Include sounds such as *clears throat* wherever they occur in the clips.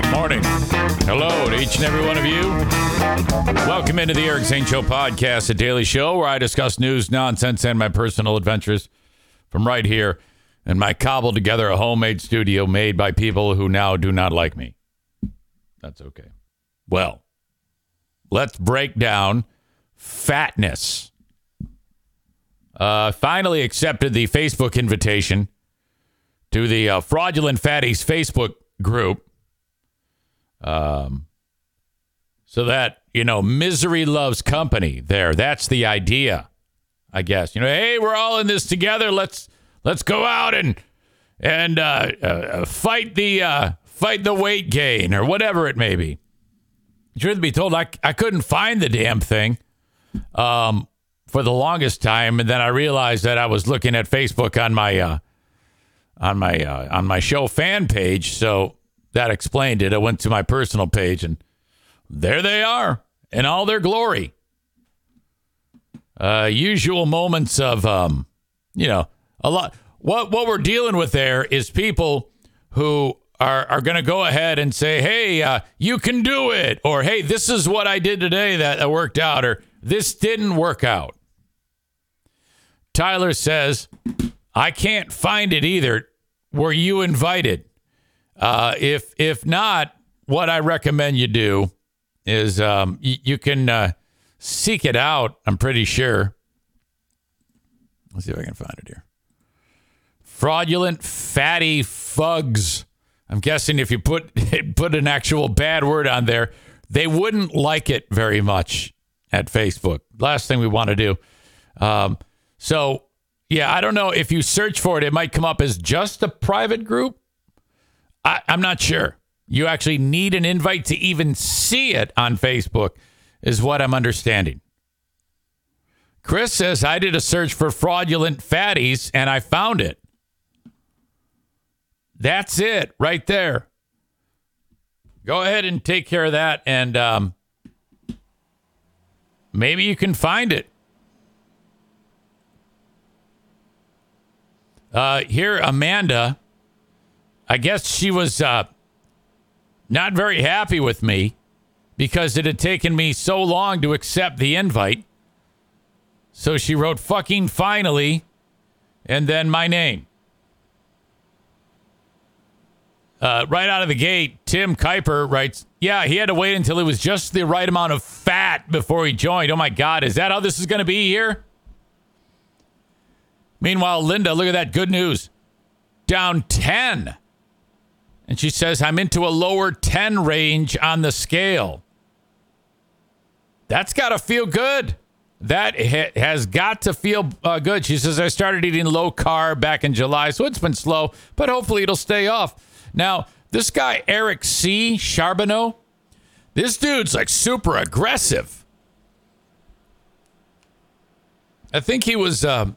Good morning. Hello to each and every one of you. Welcome into the Eric Zane Show podcast, a daily show where I discuss news, nonsense, and my personal adventures from right here in my cobbled together a homemade studio made by people who now do not like me. That's okay. Well, let's break down fatness. Uh, finally accepted the Facebook invitation to the uh, Fraudulent Fatties Facebook group. Um, so that, you know, misery loves company there. That's the idea, I guess. You know, hey, we're all in this together. Let's let's go out and and uh, uh, fight the uh, fight the weight gain or whatever it may be. Truth be told, I, I couldn't find the damn thing um, for the longest time, and then I realized that I was looking at Facebook on my uh, on my uh, on my show fan page, so that explained it. I went to my personal page, and there they are in all their glory. Uh, usual moments of, um, you know, a lot. What what we're dealing with there is people who are are going to go ahead and say, "Hey, uh, you can do it," or "Hey, this is what I did today that, that worked out," or "This didn't work out." Tyler says, "I can't find it either. Were you invited? Uh, if if not, what I recommend you do is um, y- you can uh, seek it out. I'm pretty sure. Let's see if I can find it here. Fraudulent fatty fugs. I'm guessing if you put *laughs* put an actual bad word on there, they wouldn't like it very much at Facebook. Last thing we want to do. Um, so yeah, I don't know if you search for it, it might come up as just a private group. I, I'm not sure. You actually need an invite to even see it on Facebook, is what I'm understanding. Chris says, I did a search for fraudulent fatties and I found it. That's it right there. Go ahead and take care of that, and um, maybe you can find it. Uh, here, Amanda, I guess she was uh, not very happy with me because it had taken me so long to accept the invite. So she wrote fucking finally and then my name. Uh, right out of the gate, Tim Kuiper writes, Yeah, he had to wait until it was just the right amount of fat before he joined. Oh my God, is that how this is going to be here? Meanwhile, Linda, look at that good news. Down 10. And she says, I'm into a lower 10 range on the scale. That's got to feel good. That ha- has got to feel uh, good. She says, I started eating low carb back in July, so it's been slow, but hopefully it'll stay off. Now, this guy, Eric C. Charbonneau, this dude's like super aggressive. I think he was. Um,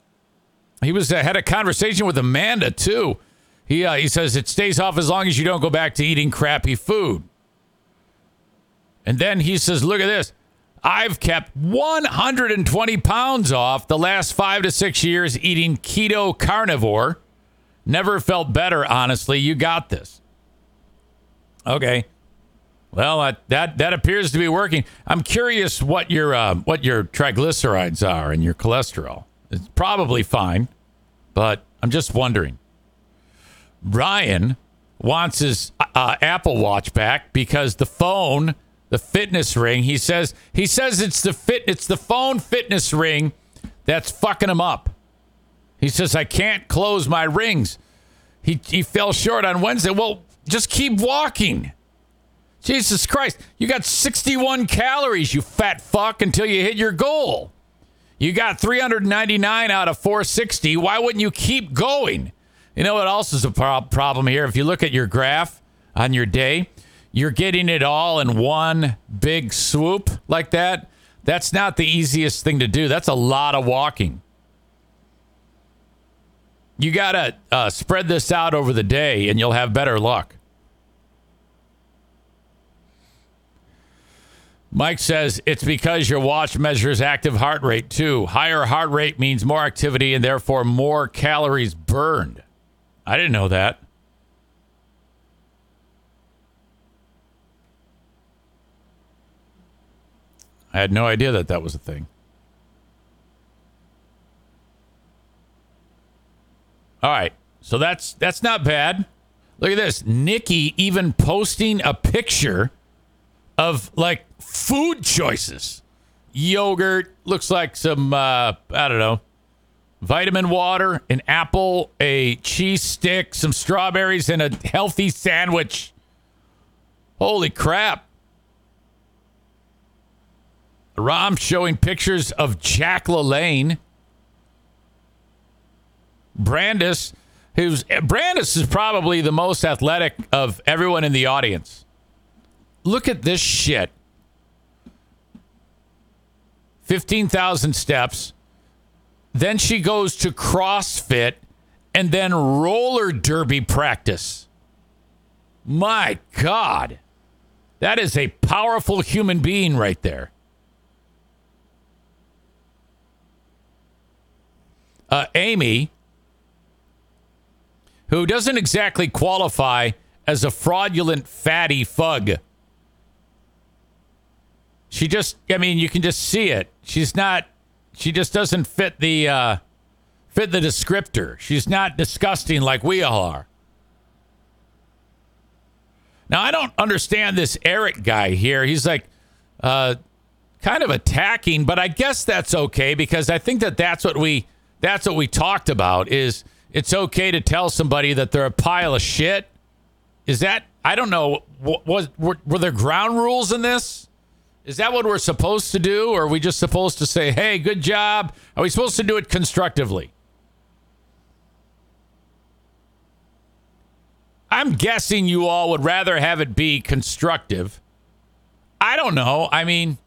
he was uh, had a conversation with Amanda too. He uh, he says it stays off as long as you don't go back to eating crappy food. And then he says, "Look at this. I've kept 120 pounds off the last five to six years eating keto carnivore. Never felt better, honestly. You got this." Okay. Well, uh, that that appears to be working. I'm curious what your uh, what your triglycerides are and your cholesterol. It's probably fine, but I'm just wondering. Ryan wants his uh, Apple Watch back because the phone, the fitness ring, he says he says it's the fit it's the phone fitness ring that's fucking him up. He says I can't close my rings. He he fell short on Wednesday. Well, just keep walking. Jesus Christ, you got 61 calories, you fat fuck, until you hit your goal. You got 399 out of 460. Why wouldn't you keep going? You know what else is a pro- problem here? If you look at your graph on your day, you're getting it all in one big swoop like that. That's not the easiest thing to do. That's a lot of walking. You got to uh, spread this out over the day and you'll have better luck. Mike says it's because your watch measures active heart rate too. Higher heart rate means more activity and therefore more calories burned. I didn't know that. I had no idea that that was a thing. All right. So that's that's not bad. Look at this. Nikki even posting a picture of like food choices. Yogurt looks like some uh I don't know, Vitamin water, an apple, a cheese stick, some strawberries, and a healthy sandwich. Holy crap. Rom showing pictures of Jack LaLanne. Brandis, who's Brandis is probably the most athletic of everyone in the audience. Look at this shit. 15,000 steps. Then she goes to CrossFit and then roller derby practice. My God. That is a powerful human being right there. Uh, Amy, who doesn't exactly qualify as a fraudulent fatty fug. She just, I mean, you can just see it. She's not, she just doesn't fit the, uh, fit the descriptor. She's not disgusting like we all are. Now, I don't understand this Eric guy here. He's like, uh, kind of attacking, but I guess that's okay because I think that that's what we, that's what we talked about is it's okay to tell somebody that they're a pile of shit. Is that I don't know. Was were, were there ground rules in this? Is that what we're supposed to do, or are we just supposed to say, "Hey, good job"? Are we supposed to do it constructively? I'm guessing you all would rather have it be constructive. I don't know. I mean,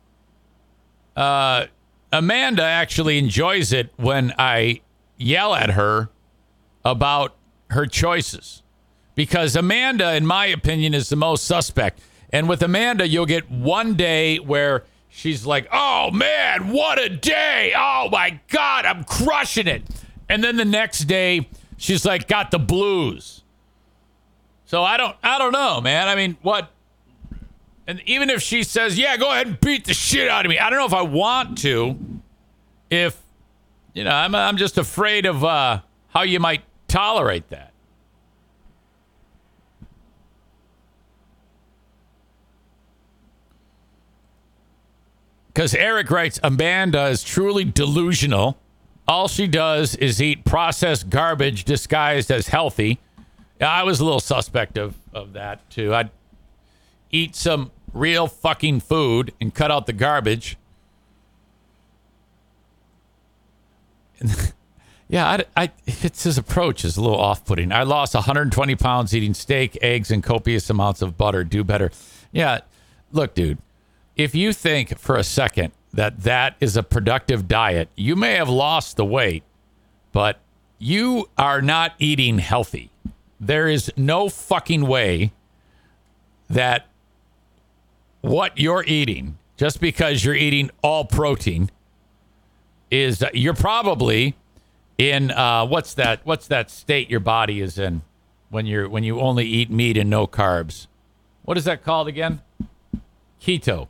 uh, Amanda actually enjoys it when I yell at her about her choices because Amanda, in my opinion, is the most suspect. And with Amanda, you'll get one day where she's like, oh man, what a day. Oh my God, I'm crushing it. And then the next day, she's like, got the blues. So I don't, I don't know, man. I mean, what and even if she says, "Yeah, go ahead and beat the shit out of me," I don't know if I want to. If you know, I'm I'm just afraid of uh, how you might tolerate that. Because Eric writes, Amanda is truly delusional. All she does is eat processed garbage disguised as healthy. I was a little suspect of, of that too. I'd eat some real fucking food and cut out the garbage. *laughs* yeah, I, I, it's his approach is a little off-putting. I lost 120 pounds eating steak, eggs, and copious amounts of butter. Do better. Yeah, look, dude. If you think for a second that that is a productive diet, you may have lost the weight, but you are not eating healthy. There is no fucking way that what you're eating, just because you're eating all protein, is you're probably in uh, what's that? What's that state your body is in when you're when you only eat meat and no carbs? What is that called again? Keto.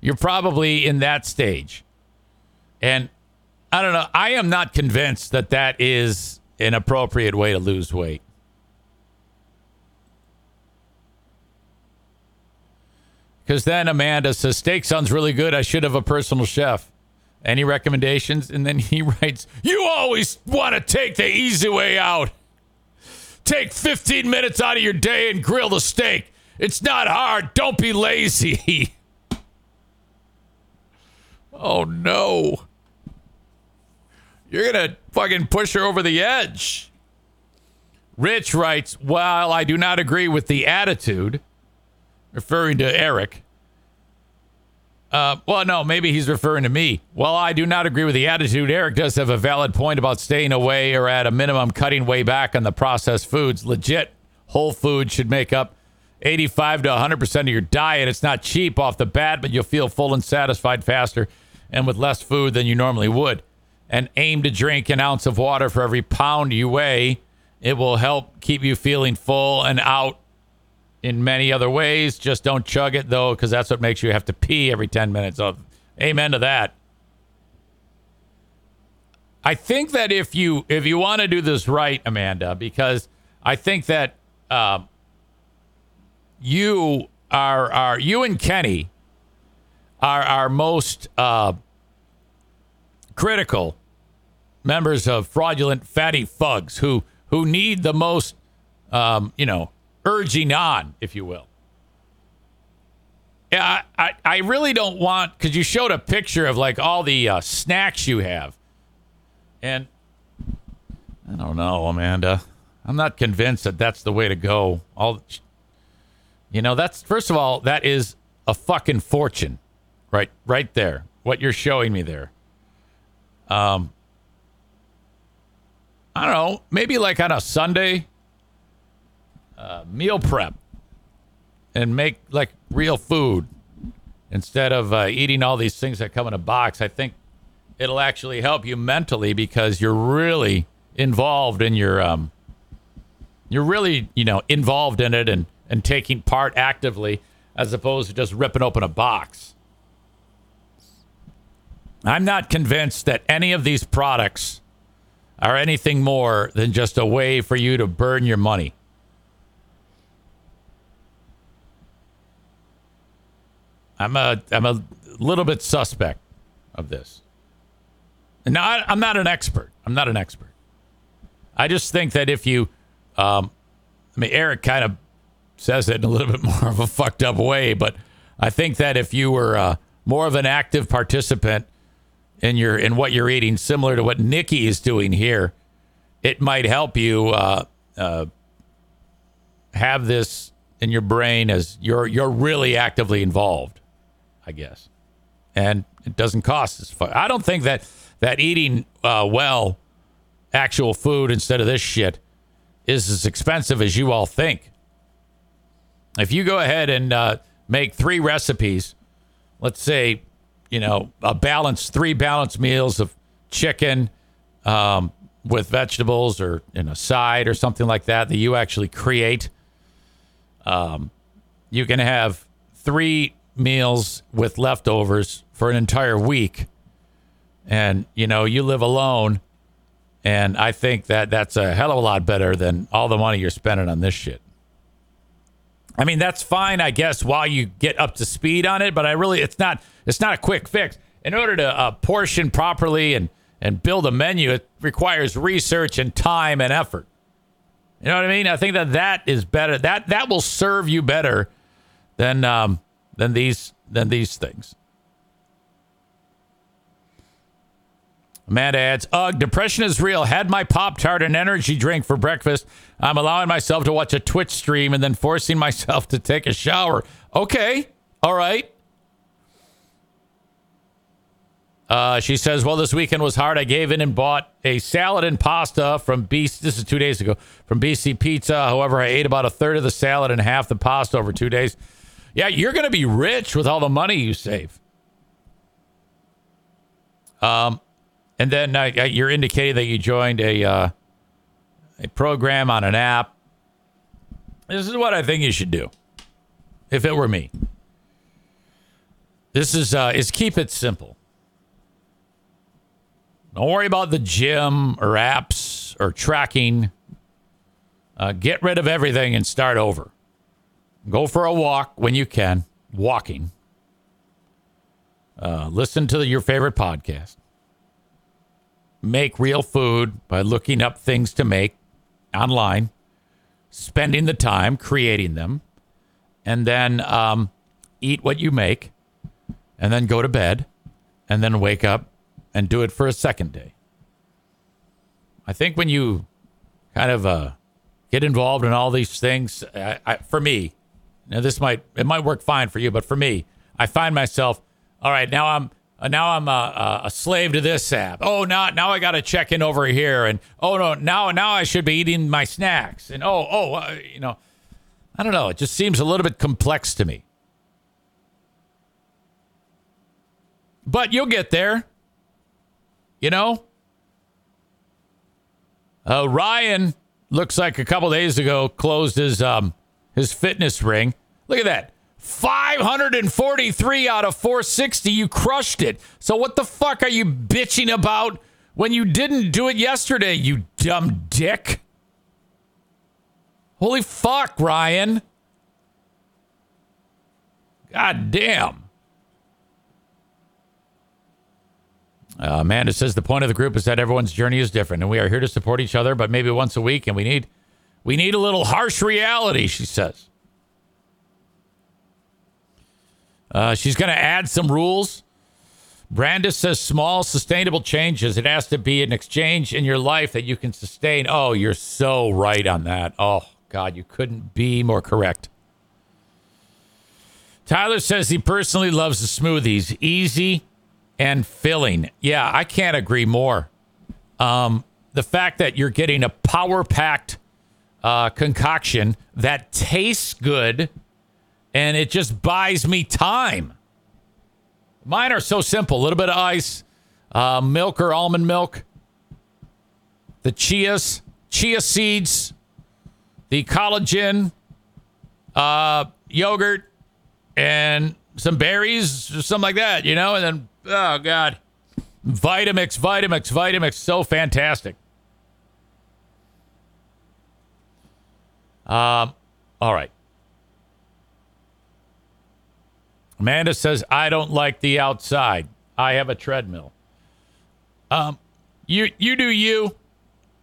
You're probably in that stage, and I don't know. I am not convinced that that is an appropriate way to lose weight. Because then Amanda says, Steak sounds really good. I should have a personal chef. Any recommendations? And then he *laughs* writes, You always want to take the easy way out. Take 15 minutes out of your day and grill the steak. It's not hard. Don't be lazy. *laughs* oh, no. You're going to fucking push her over the edge. Rich writes, While I do not agree with the attitude, referring to Eric. Uh, well, no, maybe he's referring to me. Well, I do not agree with the attitude. Eric does have a valid point about staying away or at a minimum cutting way back on the processed foods. Legit whole food should make up 85 to 100% of your diet. It's not cheap off the bat, but you'll feel full and satisfied faster and with less food than you normally would. And aim to drink an ounce of water for every pound you weigh. It will help keep you feeling full and out in many other ways. Just don't chug it though, because that's what makes you have to pee every 10 minutes. Of Amen to that. I think that if you if you want to do this right, Amanda, because I think that uh, you are are you and Kenny are our most uh, critical members of fraudulent fatty fugs who who need the most, um, you know, urging on, if you will. Yeah, I, I, I really don't want because you showed a picture of like all the uh, snacks you have, and I don't know, Amanda. I'm not convinced that that's the way to go. All, you know, that's first of all, that is a fucking fortune, right, right there. What you're showing me there. Um, I don't know, maybe like on a Sunday, uh, meal prep, and make like real food instead of uh, eating all these things that come in a box. I think it'll actually help you mentally because you're really involved in your um, you're really you know involved in it and and taking part actively as opposed to just ripping open a box. I'm not convinced that any of these products are anything more than just a way for you to burn your money. I'm a I'm a little bit suspect of this. Now I, I'm not an expert. I'm not an expert. I just think that if you, um, I mean, Eric kind of says it in a little bit more of a fucked up way, but I think that if you were uh, more of an active participant in your in what you're eating, similar to what Nikki is doing here, it might help you uh, uh, have this in your brain as you're you're really actively involved, I guess, and it doesn't cost as much. I don't think that that eating uh, well, actual food instead of this shit, is as expensive as you all think. If you go ahead and uh, make three recipes, let's say you know, a balanced three balanced meals of chicken um, with vegetables or in a side or something like that that you actually create. Um, you can have three meals with leftovers for an entire week, and you know you live alone. And I think that that's a hell of a lot better than all the money you're spending on this shit. I mean, that's fine, I guess, while you get up to speed on it, but I really, it's not, it's not a quick fix. In order to uh, portion properly and, and build a menu, it requires research and time and effort. You know what I mean? I think that that is better. That that will serve you better than um, than these than these things. Matt adds, Ugh, depression is real. Had my Pop Tart and energy drink for breakfast. I'm allowing myself to watch a Twitch stream and then forcing *laughs* myself to take a shower. Okay. All right. Uh, she says, Well, this weekend was hard. I gave in and bought a salad and pasta from BC. This is two days ago from BC Pizza. However, I ate about a third of the salad and half the pasta over two days. Yeah, you're going to be rich with all the money you save. Um, and then uh, you're indicating that you joined a uh, a program on an app. This is what I think you should do. If it were me, this is uh, is keep it simple. Don't worry about the gym or apps or tracking. Uh, get rid of everything and start over. Go for a walk when you can. Walking. Uh, listen to the, your favorite podcast make real food by looking up things to make online, spending the time creating them, and then um, eat what you make, and then go to bed, and then wake up and do it for a second day. I think when you kind of uh, get involved in all these things, I, I, for me, now this might it might work fine for you, but for me, I find myself, all right, now I'm uh, now I'm a, a, slave to this app. Oh, now now I got to check in over here, and oh no, now now I should be eating my snacks, and oh oh, uh, you know, I don't know. It just seems a little bit complex to me. But you'll get there. You know. Uh, Ryan looks like a couple days ago closed his um his fitness ring. Look at that. 543 out of 460. You crushed it. So what the fuck are you bitching about when you didn't do it yesterday, you dumb dick? Holy fuck, Ryan. God damn. Uh, Amanda says the point of the group is that everyone's journey is different, and we are here to support each other, but maybe once a week, and we need we need a little harsh reality. She says. Uh, she's going to add some rules. Brandis says small, sustainable changes. It has to be an exchange in your life that you can sustain. Oh, you're so right on that. Oh, God, you couldn't be more correct. Tyler says he personally loves the smoothies, easy and filling. Yeah, I can't agree more. Um, the fact that you're getting a power packed uh, concoction that tastes good and it just buys me time. Mine are so simple a little bit of ice, uh, milk or almond milk, the chias, chia seeds, the collagen, uh, yogurt, and some berries, or something like that, you know, and then, oh, God. Vitamix, Vitamix, Vitamix, so fantastic. Um, all right. Amanda says, I don't like the outside. I have a treadmill. Um, you you do you.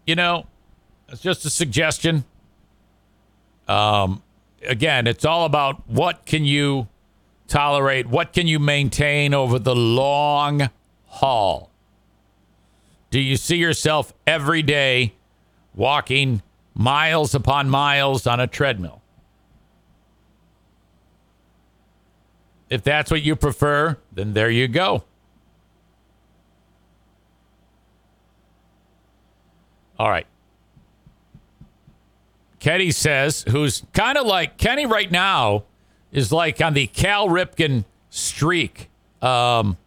You know, it's just a suggestion. Um, again, it's all about what can you tolerate, what can you maintain over the long haul. Do you see yourself every day walking miles upon miles on a treadmill? If that's what you prefer, then there you go. All right. Kenny says, who's kind of like Kenny right now is like on the Cal Ripken streak um,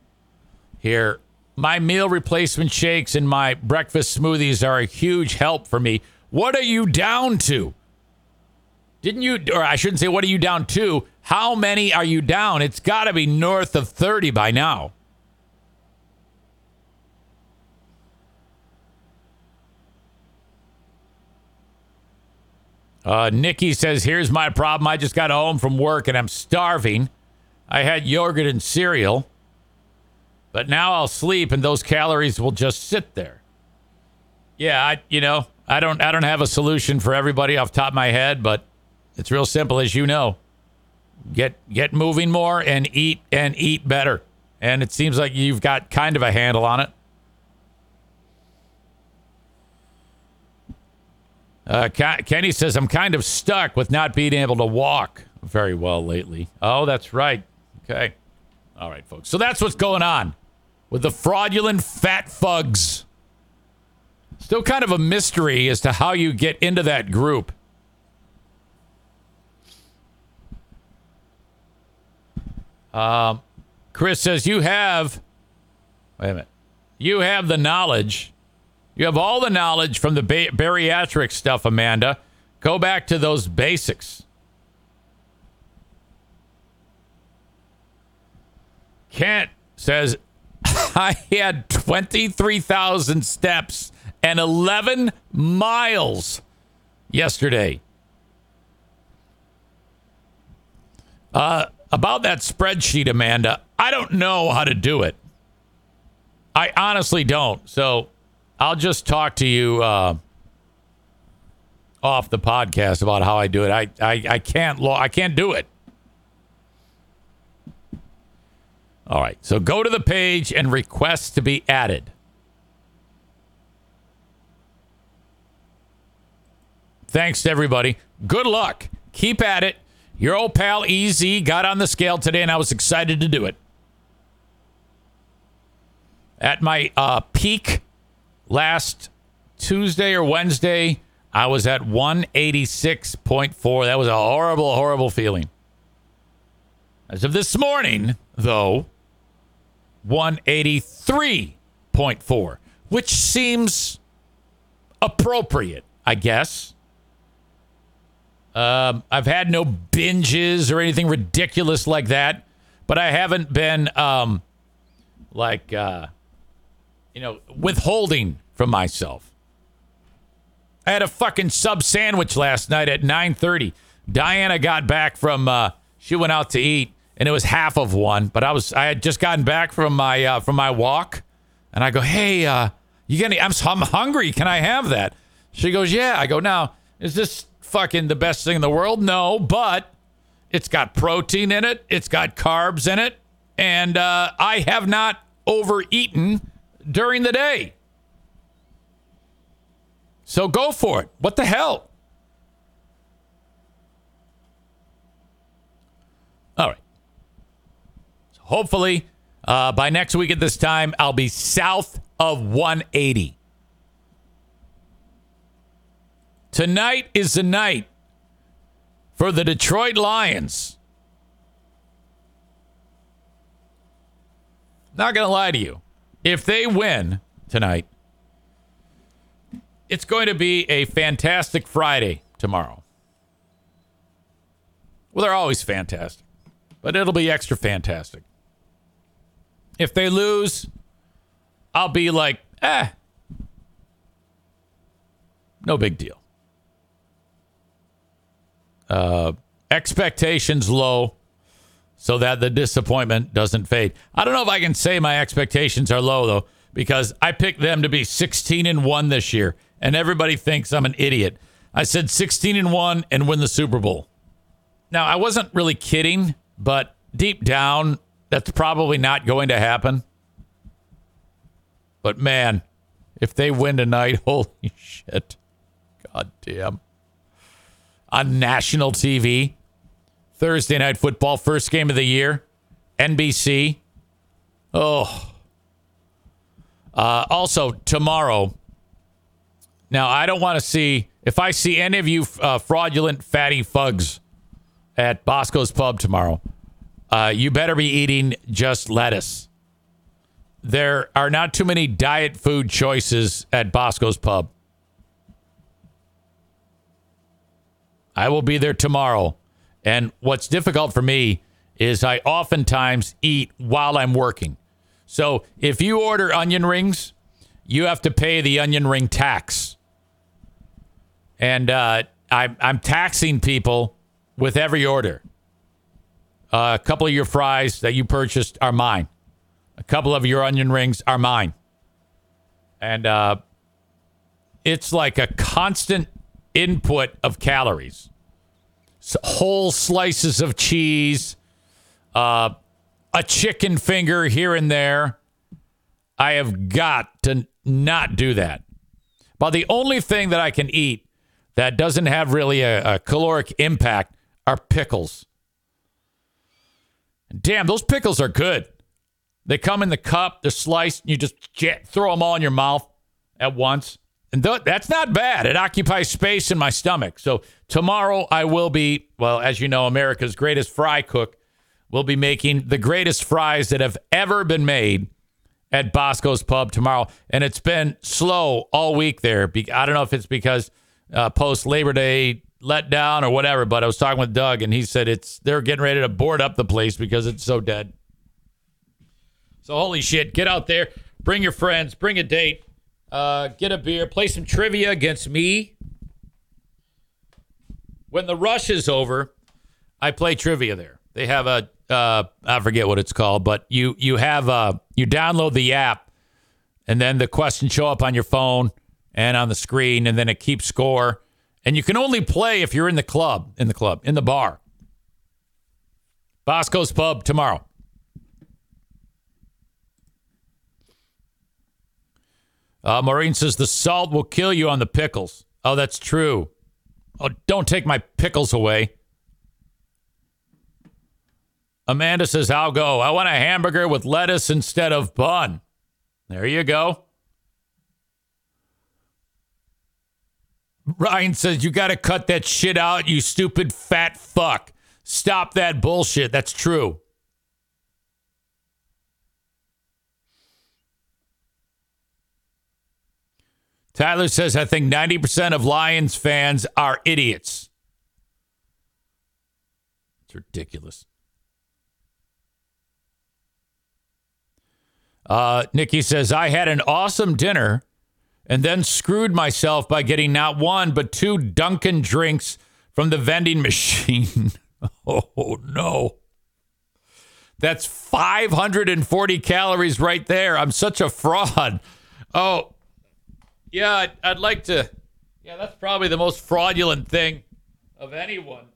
here. My meal replacement shakes and my breakfast smoothies are a huge help for me. What are you down to? Didn't you, or I shouldn't say, what are you down to? How many are you down? It's got to be north of 30 by now. Uh, Nikki says, Here's my problem. I just got home from work and I'm starving. I had yogurt and cereal, but now I'll sleep and those calories will just sit there. Yeah, I, you know, I don't, I don't have a solution for everybody off top of my head, but it's real simple, as you know. Get get moving more and eat and eat better. And it seems like you've got kind of a handle on it. Uh, Kenny says, I'm kind of stuck with not being able to walk very well lately. Oh, that's right. Okay. All right, folks. So that's what's going on with the fraudulent fat fugs. Still kind of a mystery as to how you get into that group. Um, Chris says, You have, wait a minute, you have the knowledge. You have all the knowledge from the ba- bariatric stuff, Amanda. Go back to those basics. Kent says, *laughs* I had 23,000 steps and 11 miles yesterday. Uh, about that spreadsheet, Amanda, I don't know how to do it. I honestly don't. So I'll just talk to you uh, off the podcast about how I do it. I, I, I can't lo- I can't do it. All right. So go to the page and request to be added. Thanks to everybody. Good luck. Keep at it. Your old pal EZ got on the scale today, and I was excited to do it. At my uh, peak last Tuesday or Wednesday, I was at 186.4. That was a horrible, horrible feeling. As of this morning, though, 183.4, which seems appropriate, I guess. Um, I've had no binges or anything ridiculous like that, but I haven't been um, like uh, you know withholding from myself. I had a fucking sub sandwich last night at 9:30. Diana got back from uh, she went out to eat and it was half of one, but I was I had just gotten back from my uh, from my walk and I go, "Hey, uh, you get any I'm, I'm hungry. Can I have that?" She goes, "Yeah." I go, "Now, is this fucking the best thing in the world?" No, but it's got protein in it, it's got carbs in it, and uh, I have not overeaten during the day. So go for it. What the hell? All right. So hopefully, uh, by next week at this time, I'll be south of 180. Tonight is the night for the Detroit Lions. Not going to lie to you. If they win tonight, it's going to be a fantastic Friday tomorrow. Well, they're always fantastic, but it'll be extra fantastic. If they lose, I'll be like, eh, no big deal. Uh, expectations low so that the disappointment doesn't fade. I don't know if I can say my expectations are low, though, because I picked them to be 16 and 1 this year and everybody thinks I'm an idiot. I said 16 and 1 and win the Super Bowl. Now, I wasn't really kidding, but deep down, that's probably not going to happen. But man, if they win tonight, *laughs* holy shit. God damn. On national TV, Thursday night football, first game of the year, NBC. Oh. Uh, also, tomorrow, now, I don't want to see, if I see any of you uh, fraudulent fatty fugs at Bosco's Pub tomorrow, uh, you better be eating just lettuce. There are not too many diet food choices at Bosco's Pub. I will be there tomorrow. And what's difficult for me is I oftentimes eat while I'm working. So if you order onion rings, you have to pay the onion ring tax and uh, I, I'm taxing people with every order. Uh, a couple of your fries that you purchased are mine. A couple of your onion rings are mine. And uh, it's like a constant input of calories. Whole slices of cheese, uh, a chicken finger here and there. I have got to not do that. But the only thing that I can eat that doesn't have really a, a caloric impact are pickles. Damn, those pickles are good. They come in the cup, they're sliced, and you just throw them all in your mouth at once. And th- that's not bad. It occupies space in my stomach. So tomorrow I will be, well, as you know, America's greatest fry cook will be making the greatest fries that have ever been made at Bosco's Pub tomorrow. And it's been slow all week there. I don't know if it's because uh, post Labor Day letdown or whatever. But I was talking with Doug, and he said it's they're getting ready to board up the place because it's so dead. So holy shit, get out there, bring your friends, bring a date, uh, get a beer, play some trivia against me. When the rush is over, I play trivia there. They have a uh, I forget what it's called, but you you have uh you download the app, and then the questions show up on your phone and on the screen, and then it keeps score. And you can only play if you're in the club, in the club, in the bar. Bosco's Pub tomorrow. Uh, Maureen says the salt will kill you on the pickles. Oh, that's true. Oh, don't take my pickles away. Amanda says, I'll go. I want a hamburger with lettuce instead of bun. There you go. Ryan says, You got to cut that shit out, you stupid fat fuck. Stop that bullshit. That's true. Tyler says, I think 90% of Lions fans are idiots. It's ridiculous. Uh, Nikki says, I had an awesome dinner and then screwed myself by getting not one, but two Dunkin' drinks from the vending machine. *laughs* oh, no. That's 540 calories right there. I'm such a fraud. Oh, yeah, I'd, I'd like to. Yeah, that's probably the most fraudulent thing of anyone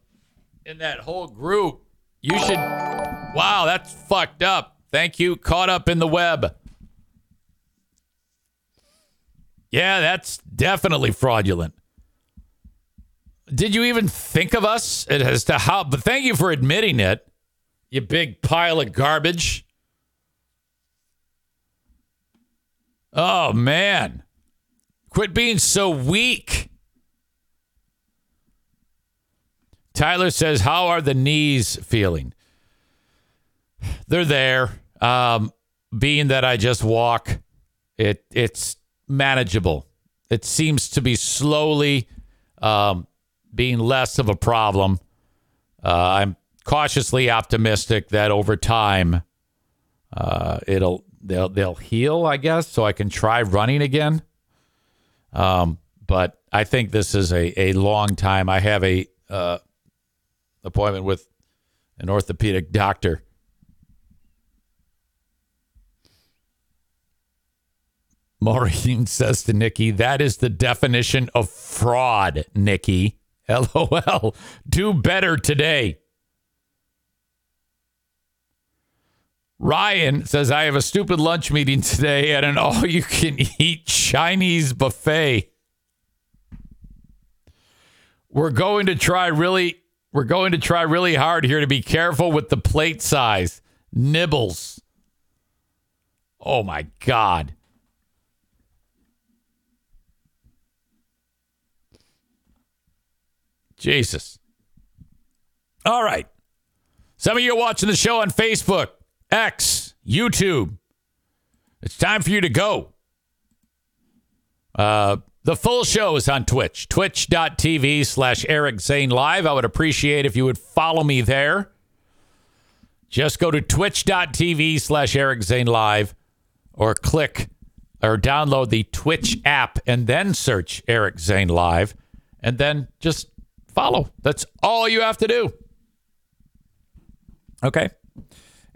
in that whole group. You should. Wow, that's fucked up. Thank you. Caught up in the web. Yeah, that's definitely fraudulent. Did you even think of us It as to how? But thank you for admitting it, you big pile of garbage. Oh, man. Quit being so weak. Tyler says, How are the knees feeling? They're there. Um, being that I just walk, it it's manageable. It seems to be slowly um, being less of a problem. Uh, I'm cautiously optimistic that over time uh, it'll they'll they'll heal, I guess, so I can try running again. Um, but I think this is a, a long time. I have a uh, appointment with an orthopedic doctor. Maureen *laughs* says to Nikki, that is the definition of fraud, Nikki. *laughs* LOL. Do better today. Ryan says, I have a stupid lunch meeting today at an all you can eat Chinese buffet. We're going to try really we're going to try really hard here to be careful with the plate size. Nibbles. Oh my god. Jesus. All right. Some of you are watching the show on Facebook, X, YouTube. It's time for you to go. Uh, the full show is on Twitch, twitch.tv slash Eric Zane Live. I would appreciate if you would follow me there. Just go to twitch.tv slash Eric Zane Live or click or download the Twitch app and then search Eric Zane Live and then just follow. That's all you have to do. Okay.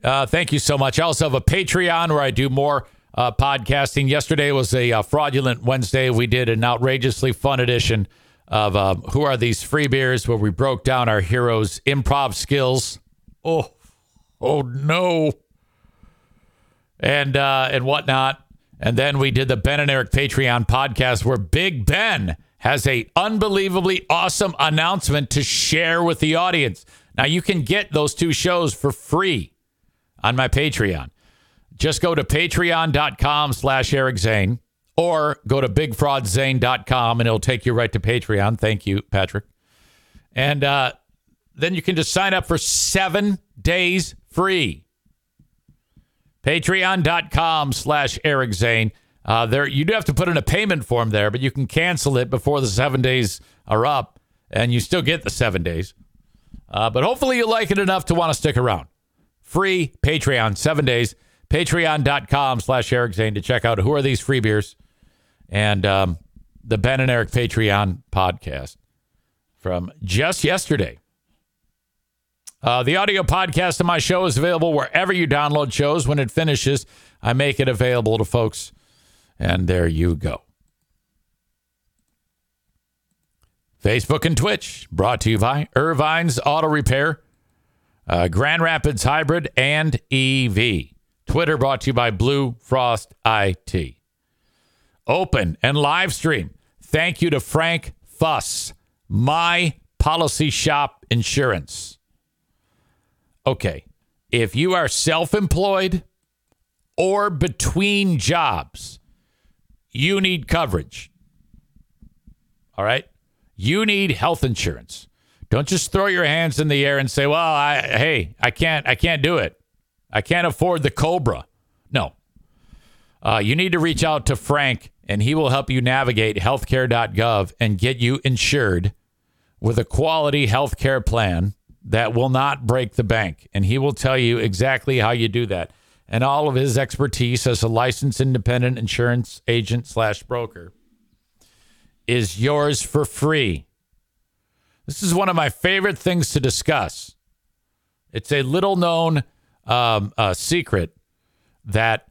Uh, thank you so much. I also have a Patreon where I do more uh, podcasting. Yesterday was a uh, fraudulent Wednesday. We did an outrageously fun edition of uh, Who Are These Free Beers, where we broke down our heroes' improv skills. Oh, oh no. And, uh, and whatnot. And then we did the Ben and Eric Patreon podcast where Big Ben has a unbelievably awesome announcement to share with the audience. Now you can get those two shows for free on my Patreon. Just go to patreon.com slash Eric Zane or go to bigfraudzane.com and it'll take you right to Patreon. Thank you, Patrick. And uh, then you can just sign up for seven days free. Patreon.com slash Eric Zane. Uh, there, you do have to put in a payment form there, but you can cancel it before the seven days are up, and you still get the seven days. Uh, but hopefully, you like it enough to want to stick around. Free Patreon, seven days. Patreon.com slash Eric Zane to check out who are these free beers and um, the Ben and Eric Patreon podcast from just yesterday. Uh, the audio podcast of my show is available wherever you download shows. When it finishes, I make it available to folks and there you go. Facebook and Twitch brought to you by Irvine's Auto Repair, uh, Grand Rapids Hybrid, and EV. Twitter brought to you by Blue Frost IT. Open and live stream. Thank you to Frank Fuss, my policy shop insurance. Okay, if you are self employed or between jobs, you need coverage. All right? You need health insurance. Don't just throw your hands in the air and say, "Well, I hey, I can't I can't do it. I can't afford the Cobra." No. Uh, you need to reach out to Frank and he will help you navigate healthcare.gov and get you insured with a quality healthcare plan that will not break the bank. And he will tell you exactly how you do that. And all of his expertise as a licensed independent insurance agent slash broker is yours for free. This is one of my favorite things to discuss. It's a little known um, uh, secret that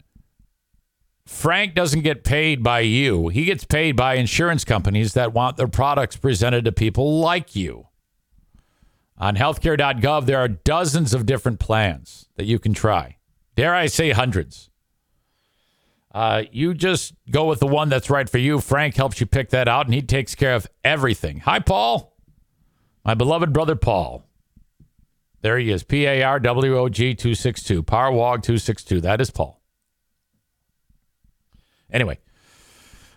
Frank doesn't get paid by you. He gets paid by insurance companies that want their products presented to people like you. On healthcare.gov, there are dozens of different plans that you can try. Dare I say hundreds. Uh, you just go with the one that's right for you. Frank helps you pick that out, and he takes care of everything. Hi, Paul. My beloved brother, Paul. There he is. P A R W O G 262. Parwog 262. That is Paul. Anyway,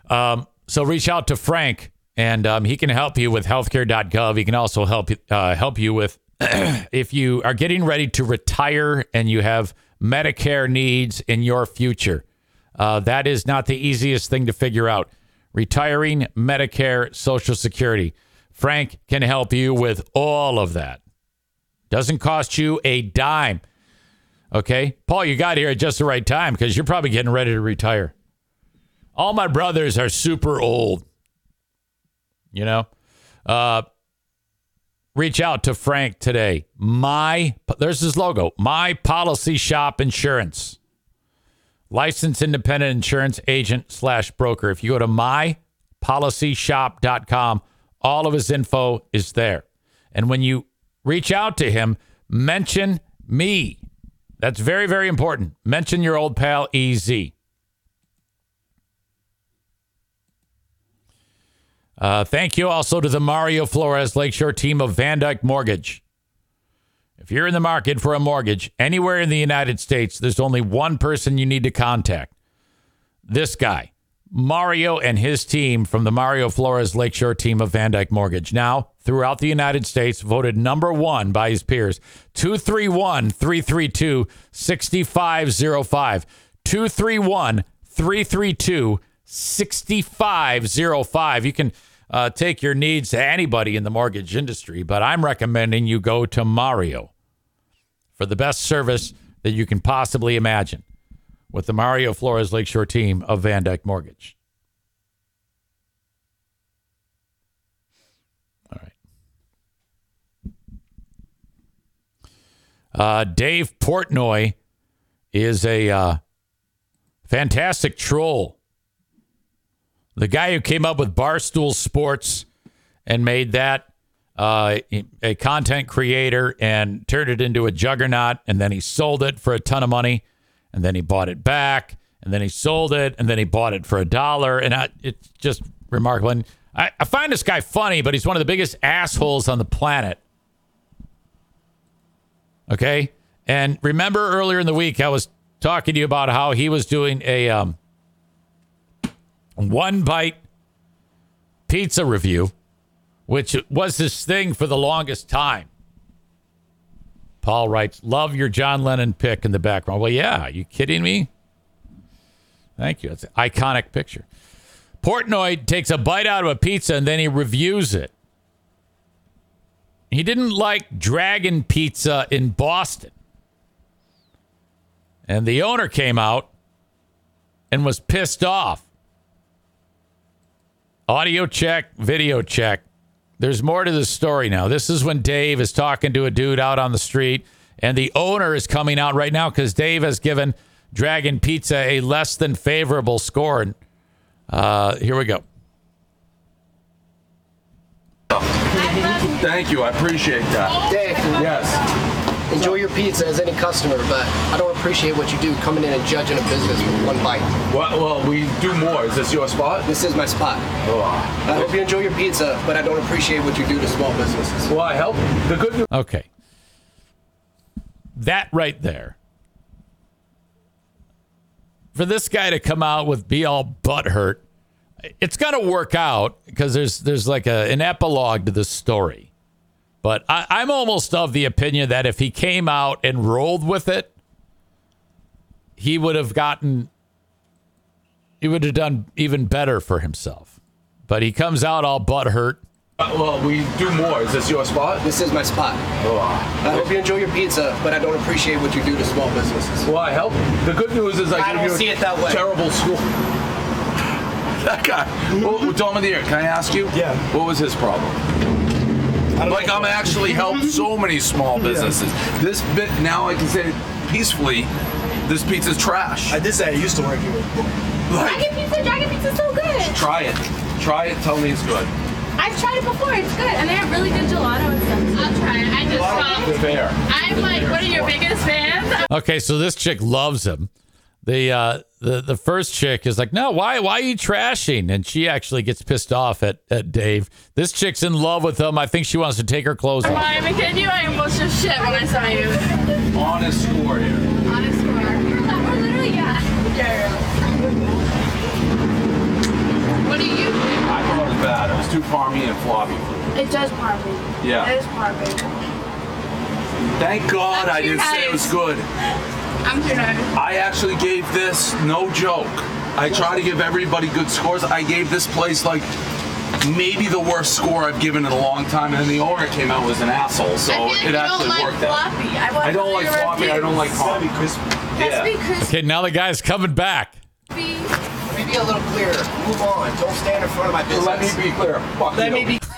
um, so reach out to Frank, and um, he can help you with healthcare.gov. He can also help uh, help you with *clears throat* if you are getting ready to retire and you have Medicare needs in your future. Uh, that is not the easiest thing to figure out. Retiring, Medicare, Social Security. Frank can help you with all of that. Doesn't cost you a dime. Okay. Paul, you got here at just the right time because you're probably getting ready to retire. All my brothers are super old. You know? Uh, reach out to Frank today. My, there's his logo, My Policy Shop Insurance. Licensed independent insurance agent slash broker. If you go to mypolicyshop.com, all of his info is there. And when you reach out to him, mention me. That's very, very important. Mention your old pal EZ. Uh, thank you also to the Mario Flores Lakeshore team of Van Dyk Mortgage. If you're in the market for a mortgage anywhere in the United States, there's only one person you need to contact. This guy, Mario and his team from the Mario Flores Lakeshore team of Van Dyk Mortgage. Now, throughout the United States, voted number one by his peers. 231 332 6505. 231 332 6505. You can uh, take your needs to anybody in the mortgage industry, but I'm recommending you go to Mario for the best service that you can possibly imagine with the Mario Flores Lakeshore team of Van Dyk Mortgage. All right. Uh, Dave Portnoy is a uh, fantastic troll the guy who came up with Barstool Sports and made that uh, a content creator and turned it into a juggernaut, and then he sold it for a ton of money, and then he bought it back, and then he sold it, and then he bought it for a dollar, and I, it's just remarkable. And I, I find this guy funny, but he's one of the biggest assholes on the planet. Okay, and remember earlier in the week I was talking to you about how he was doing a um, one bite pizza review, which was his thing for the longest time. Paul writes, Love your John Lennon pick in the background. Well, yeah, you kidding me? Thank you. That's an iconic picture. Portnoy takes a bite out of a pizza and then he reviews it. He didn't like Dragon Pizza in Boston. And the owner came out and was pissed off. Audio check, video check. There's more to the story now. This is when Dave is talking to a dude out on the street, and the owner is coming out right now because Dave has given Dragon Pizza a less than favorable score. Uh, here we go. Thank you. I appreciate that. Dave. Yes enjoy your pizza as any customer, but I don't appreciate what you do coming in and judging a business with one bite. Well, well, we do more. Is this your spot? This is my spot. Oh. I hope you enjoy your pizza, but I don't appreciate what you do to small businesses. Well, I help. The good news. Okay. That right there. For this guy to come out with be all butthurt, it's going to work out because there's there's like a, an epilogue to this story. But I, am almost of the opinion that if he came out and rolled with it, he would have gotten, he would have done even better for himself. But he comes out all butthurt Uh, Well, we do more. Is this your spot? This is my spot. Oh. I hope you enjoy your pizza, but I don't appreciate what you do to small businesses. Well, I help. The good news is I, I give don't you a see it that way. terrible school. *laughs* that guy. Well, Dominic, can I ask you? Yeah. What was his problem? I don't Like know. I'm actually helped so many small businesses. This bit now I can say peacefully, this pizza's trash. I did say I used to work here. Like, Dragon pizza, dragon pizza's so good. try it. Try it. Tell me it's good. I've tried it before. It's good, and they have really good gelato and stuff. I'll try it. I just saw. Fair. I'm like one of your biggest fans. Okay, so this chick loves him. The uh the the first chick is like, no, why why are you trashing? And she actually gets pissed off at, at Dave. This chick's in love with him. I think she wants to take her clothes off. I'm a kid. You, I almost just shit when I saw you. Honest score here. Honest score. We're literally yeah. What do you think? I thought it was bad. It was too parmy and floppy. It does party. Yeah. It is party. Thank God I'm I didn't say it was good. I'm too. I actually gave this no joke. I try to give everybody good scores. I gave this place like maybe the worst score I've given in a long time, and then the owner came out was an asshole, so I feel like it you actually don't like worked out. I, I don't like your floppy. I don't like It's gotta be parmy. crispy. Has to be Yeah. crispy. Okay, now the guy's coming back. Maybe a little clearer. Move on. Don't stand in front of my business. Let me be clear. Fuck Let you. me be *laughs*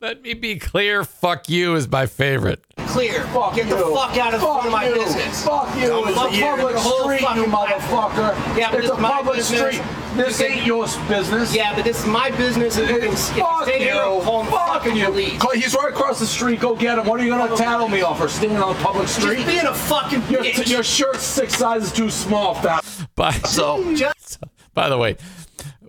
Let me be clear. Fuck you is my favorite. Clear. Fuck Get the you. fuck out of Fuck front of my you. business. Fuck you. I'm It's a public The street, you motherfucker. Yeah, but it's it's a my public business. street. This You can- ain't your business. Yeah, but this is my business, and you can if you Fuck stay here, call you. the Fuck fucking you. police. He's right across the street. Go get him. What are you gonna tattle me off for standing on a public street? Just being a fucking Your, bitch. your shirt's six sizes too small, fat. By, So *laughs* Just by the way,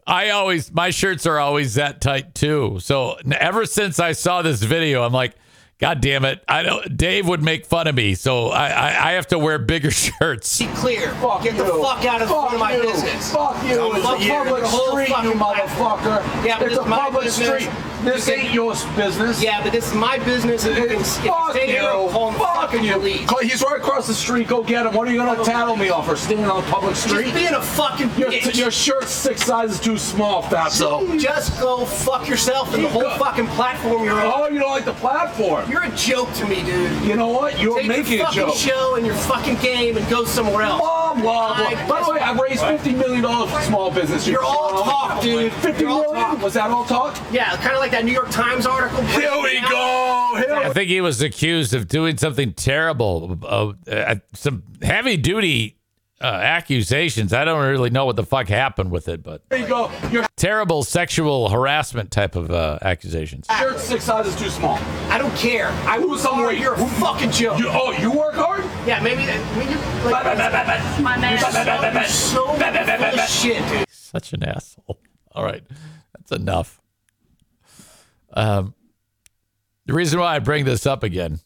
I always my shirts are always that tight too. So ever since I saw this video, I'm like, God damn it! I don't. Dave would make fun of me, so I I, I have to wear bigger *laughs* shirts. be clear. fuck Get the fuck out of Fuck front of my you. business. Fuck you. I'm It's a public street, you motherfucker. Yeah, but it's a public business. street. This ain't your business. Yeah, but this is my business, and you can Fuck stay you. here, I'll call the Fuck fucking you. police. He's right across the street. Go get him. What are you gonna tattle me off for standing on a public street? Just being a fucking Your, bitch. your shirt's six sizes too small, fat. So. Just go fuck yourself and the whole fucking platform you're on. Oh, you don't like the platform? You're a joke to me, dude. You know what? You're Take making your a fucking joke. show and your fucking game and go somewhere else. Blah, blah, blah. By the way, I raised $50 million for small business. You're all talk, dude. 50 You're all million? talk. Was that all talk? Yeah, kind of like that New York Times article. Here we go. Here I think he was accused of doing something terrible, uh, uh, some heavy duty uh, accusations. I don't really know what the fuck happened with it, but we go. Your terrible sexual harassment type of uh, accusations. shirt's six sizes too small. I don't care. I Lose was some weight. You're a fucking joke. You, oh, you work hard? yeah, maybe. I mean, you're like, My man. you're so full of shit, dude. Such an asshole. All right, that's enough. Um, the reason why I bring this up again,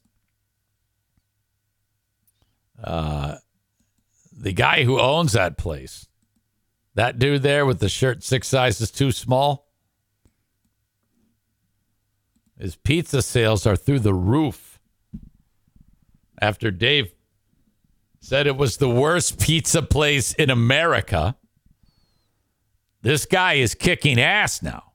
uh, the guy who owns that place, that dude there with the shirt six sizes too small, his pizza sales are through the roof. After Dave said it was the worst pizza place in America. This guy is kicking ass now.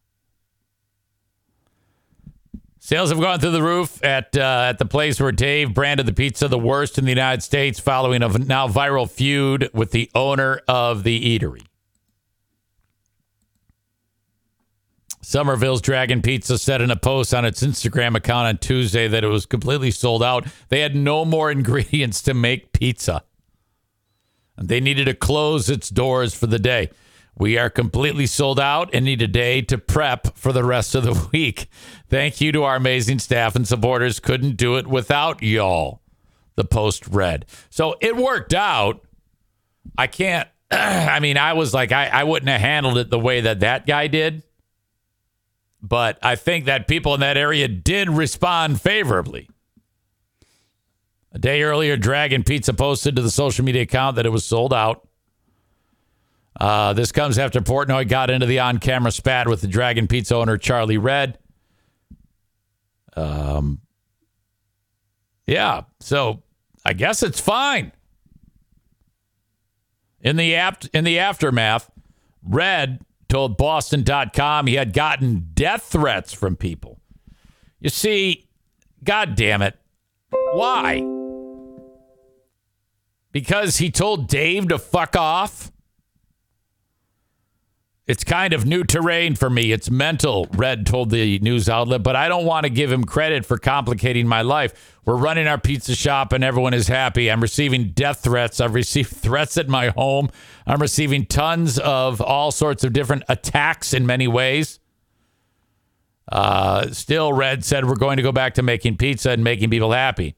Sales have gone through the roof at uh, at the place where Dave branded the pizza the worst in the United States, following a now viral feud with the owner of the eatery. Somerville's Dragon Pizza said in a post on its Instagram account on Tuesday that it was completely sold out. They had no more *laughs* ingredients to make pizza. They needed to close its doors for the day. We are completely sold out and need a day to prep for the rest of the *laughs* week. Thank you to our amazing staff and supporters. Couldn't do it without y'all. The post read. So it worked out. I can't, *clears throat* I mean, I was like, I, I wouldn't have handled it the way that that guy did. But I think that people in that area did respond favorably. A day earlier, Dragon Pizza posted to the social media account that it was sold out. Uh, this comes after Portnoy got into the on camera spat with the Dragon Pizza owner, Charlie Redd. Um, yeah, so I guess it's fine. In the apt in the aftermath, Redd told Boston.com he had gotten death threats from people. You see, God damn it. Why? Because he told Dave to fuck off? It's kind of new terrain for me. It's mental, Redd told the news outlet, but I don't want to give him credit for complicating my life. We're running our pizza shop and everyone is happy. I'm receiving death threats. I've received *laughs* threats at my home. I'm receiving tons of all sorts of different attacks in many ways. Uh, still, Redd said we're going to go back to making pizza and making people happy.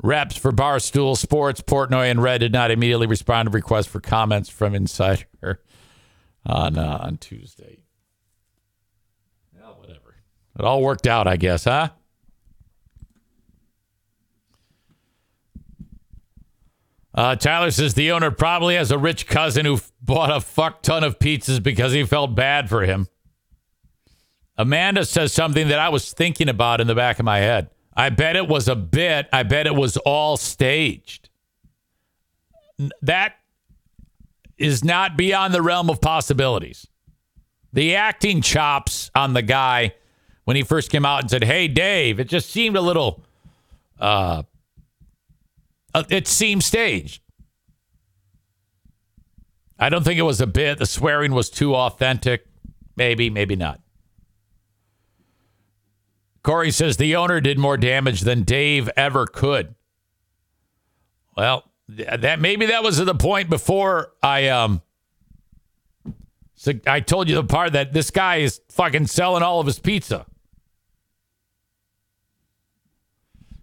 Reps for Barstool Sports, Portnoy, and Redd did not immediately respond to requests for comments from Insider on uh, on Tuesday. Well, whatever. It all worked out, I guess, huh? Uh, Tyler says the owner probably has a rich cousin who bought a fuck ton of pizzas because he felt bad for him. Amanda says something that I was thinking about in the back of my head. I bet it was a bit. I bet it was all staged. That is not beyond the realm of possibilities. The acting chops on the guy when he first came out and said, "Hey, Dave," it just seemed a little. Uh, uh, it seemed staged. I don't think it was a bit. The swearing was too authentic. Maybe, maybe not. Corey says the owner did more damage than Dave ever could. Well, that maybe that was the point before I um I told you the part that this guy is fucking selling all of his pizza.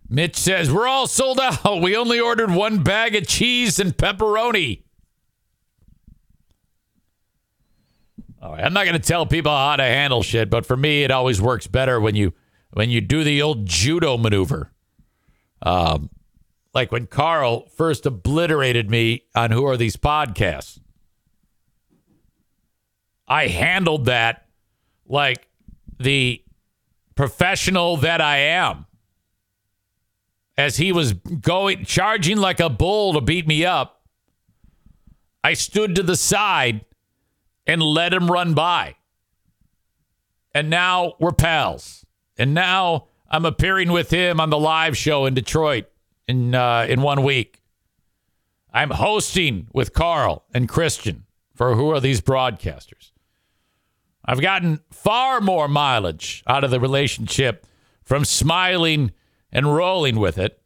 Mitch says, We're all sold out. We only ordered one bag of cheese and pepperoni. All right, I'm not going to tell people how to handle shit, but for me, it always works better when you when you do the old judo maneuver. Um, like when Carl first obliterated me on Who Are These Podcasts. I handled that like the professional that I am. As he was going, charging like a bull to beat me up, I stood to the side and let him run by. And now we're pals. And now I'm appearing with him on the live show in Detroit in uh, in one week. I'm hosting with Carl and Christian for who are these broadcasters. I've gotten far more mileage out of the relationship from smiling and rolling with it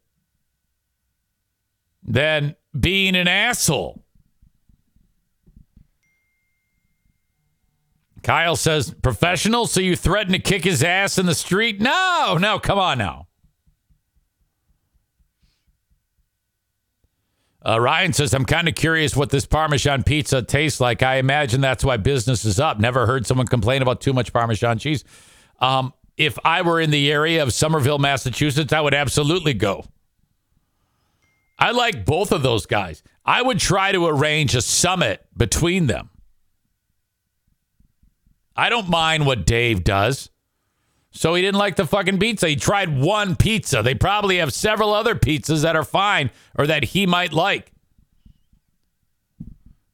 than being an asshole. Kyle says, professional, so you threaten to kick his ass in the street? No, no, come on now. Uh, Ryan says, I'm kind of curious what this Parmesan pizza tastes like. I imagine that's why business is up. Never heard someone complain about too much Parmesan cheese. Um, if I were in the area of Somerville, Massachusetts, I would absolutely go. I like both of those guys. I would try to arrange a summit between them. I don't mind what Dave does. So he didn't like the fucking pizza. He tried one pizza. They probably have several other pizzas that are fine or that he might like.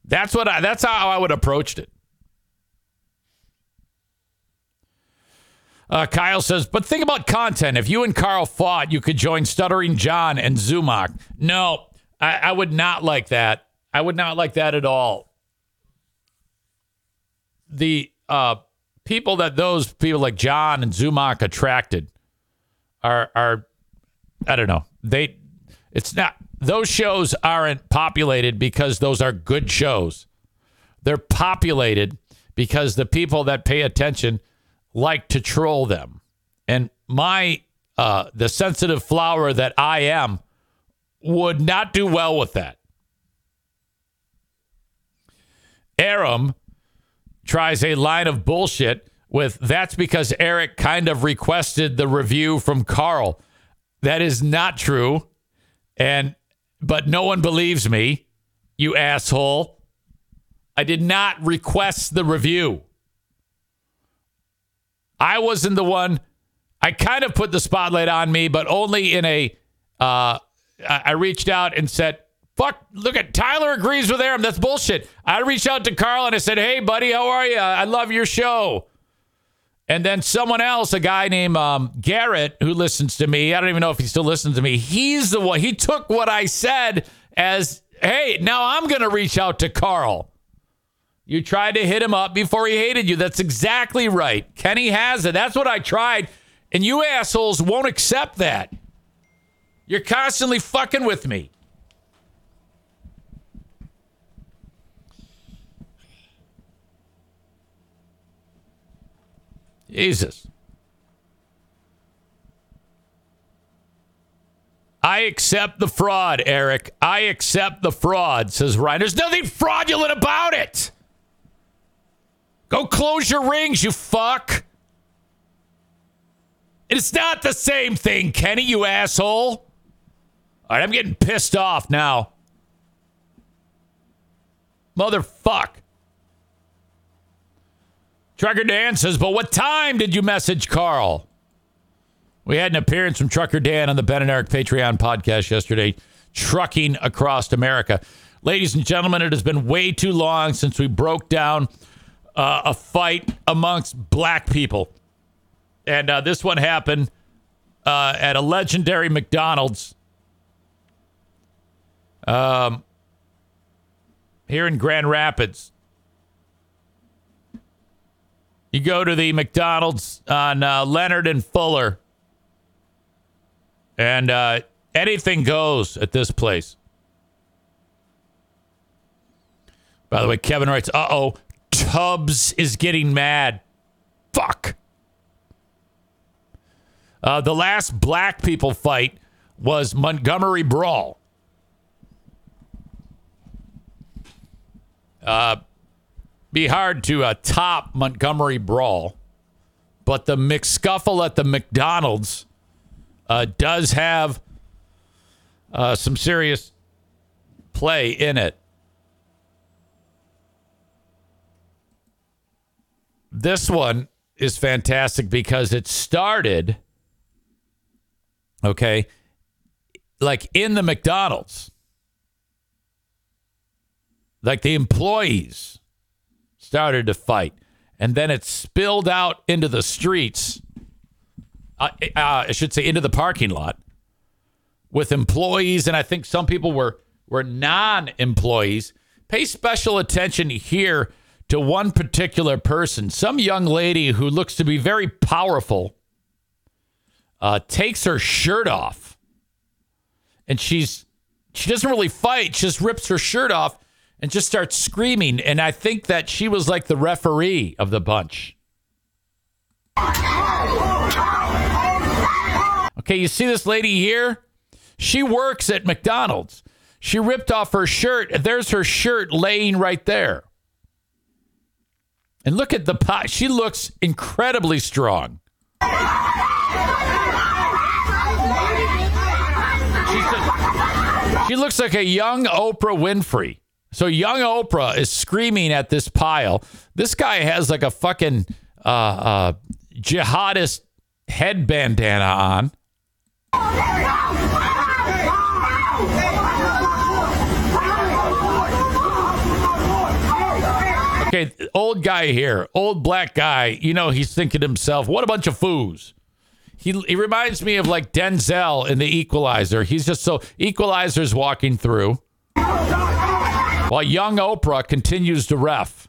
That's what I that's how I would approached it. Uh, Kyle says, but think about content. If you and Carl fought, you could join Stuttering John and Zumock. No, I, I would not like that. I would not like that at all. The uh, people that those people like John and Zumock attracted are are I don't know. They it's not those shows aren't populated because those are good shows. They're populated because the people that pay attention like to troll them. And my uh the sensitive flower that I am would not do well with that. Aram tries a line of bullshit with that's because Eric kind of requested the review from Carl. That is not true. And but no one believes me, you asshole. I did not request the review. I wasn't the one. I kind of put the spotlight on me, but only in a. Uh, I reached out and said, Fuck, look at Tyler agrees with Aram. That's bullshit. I reached out to Carl and I said, hey, buddy, how are you? I love your show. And then someone else, a guy named um, Garrett, who listens to me, I don't even know if he still listens to me. He's the one, he took what I said as, hey, now I'm going to reach out to Carl. You tried to hit him up before he hated you. That's exactly right. Kenny has it. That's what I tried. And you assholes won't accept that. You're constantly fucking with me. Jesus. I accept the fraud, Eric. I accept the fraud, says Ryan. There's nothing fraudulent about it. Go close your rings, you fuck. It's not the same thing, Kenny, you asshole. All right, I'm getting pissed off now. Motherfuck. Trucker Dan says, but what time did you message Carl? We had an appearance from Trucker Dan on the Ben and Eric Patreon podcast yesterday, trucking across America. Ladies and gentlemen, it has been way too long since we broke down uh, a fight amongst black people. And uh, this one happened uh, at a legendary McDonald's um, here in Grand Rapids. You go to the McDonald's on uh, Leonard and Fuller, and uh, anything goes at this place. By the way, Kevin writes, "Uh oh, Tubbs is getting mad. Fuck." Uh, the last black people fight was Montgomery Brawl. Uh, be hard to uh, top Montgomery Brawl, but the McScuffle at the McDonald's uh, does have uh, some serious play in it. This one is fantastic because it started, okay, like in the McDonald's. Like the employees started to fight, and then it spilled out into the streets. Uh, uh, I should say into the parking lot with employees, and I think some people were were non-employees. Pay special attention here to one particular person, some young lady who looks to be very powerful. Uh, takes her shirt off, and she's she doesn't really fight; she just rips her shirt off and just starts screaming. And I think that she was like the referee of the bunch. Okay, you see this lady here? She works at McDonald's. She ripped off her shirt. There's her shirt laying right there. And look at the pot. She looks incredibly strong. She looks like a young Oprah Winfrey. So young Oprah is screaming at this pile. This guy has like a fucking uh, uh, jihadist head bandana on. Okay, old guy here, old black guy. You know, he's thinking to himself, "What a bunch of foos." He, he reminds me of like Denzel in The Equalizer. He's just so Equalizer's walking through while young Oprah continues to ref.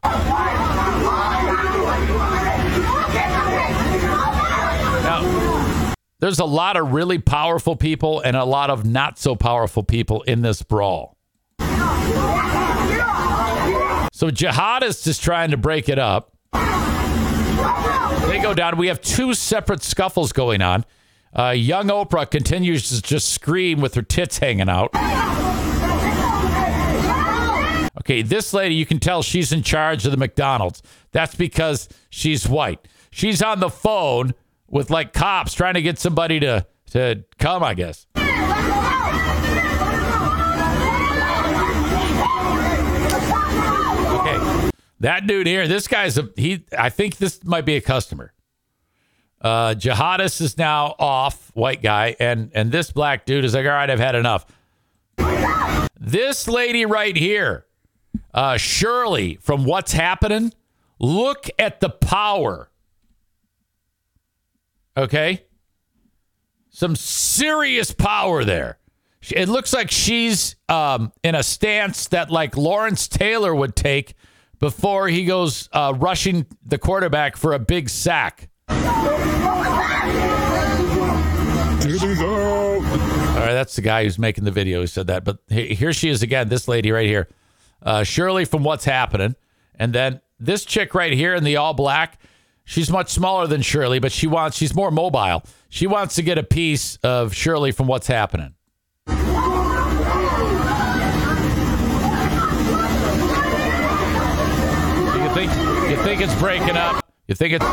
Now, there's a lot of really powerful people and a lot of not so powerful people in this brawl. So Jihadist is trying to break it up. They go down. We have two separate scuffles going on. Uh, young Oprah continues to just scream with her tits hanging out. Okay, this lady, you can tell she's in charge of the McDonald's. That's because she's white. She's on the phone with like cops trying to get somebody to to come, I guess. Okay. That dude here, this guy's a he I think this might be a customer. Uh Jihadist is now off, white guy, and and this black dude is like, all right, I've had enough. This lady right here, uh, Shirley from What's Happening, look at the power. Okay? Some serious power there. It looks like she's um, in a stance that like Lawrence Taylor would take before he goes uh, rushing the quarterback for a big sack. All right, that's the guy who's making the video who said that. But here she is again, this lady right here, uh, Shirley from What's Happening, and then this chick right here in the all black. She's much smaller than Shirley, but she wants she's more mobile. She wants to get a piece of Shirley from What's Happening. You think you think it's breaking up? You think it's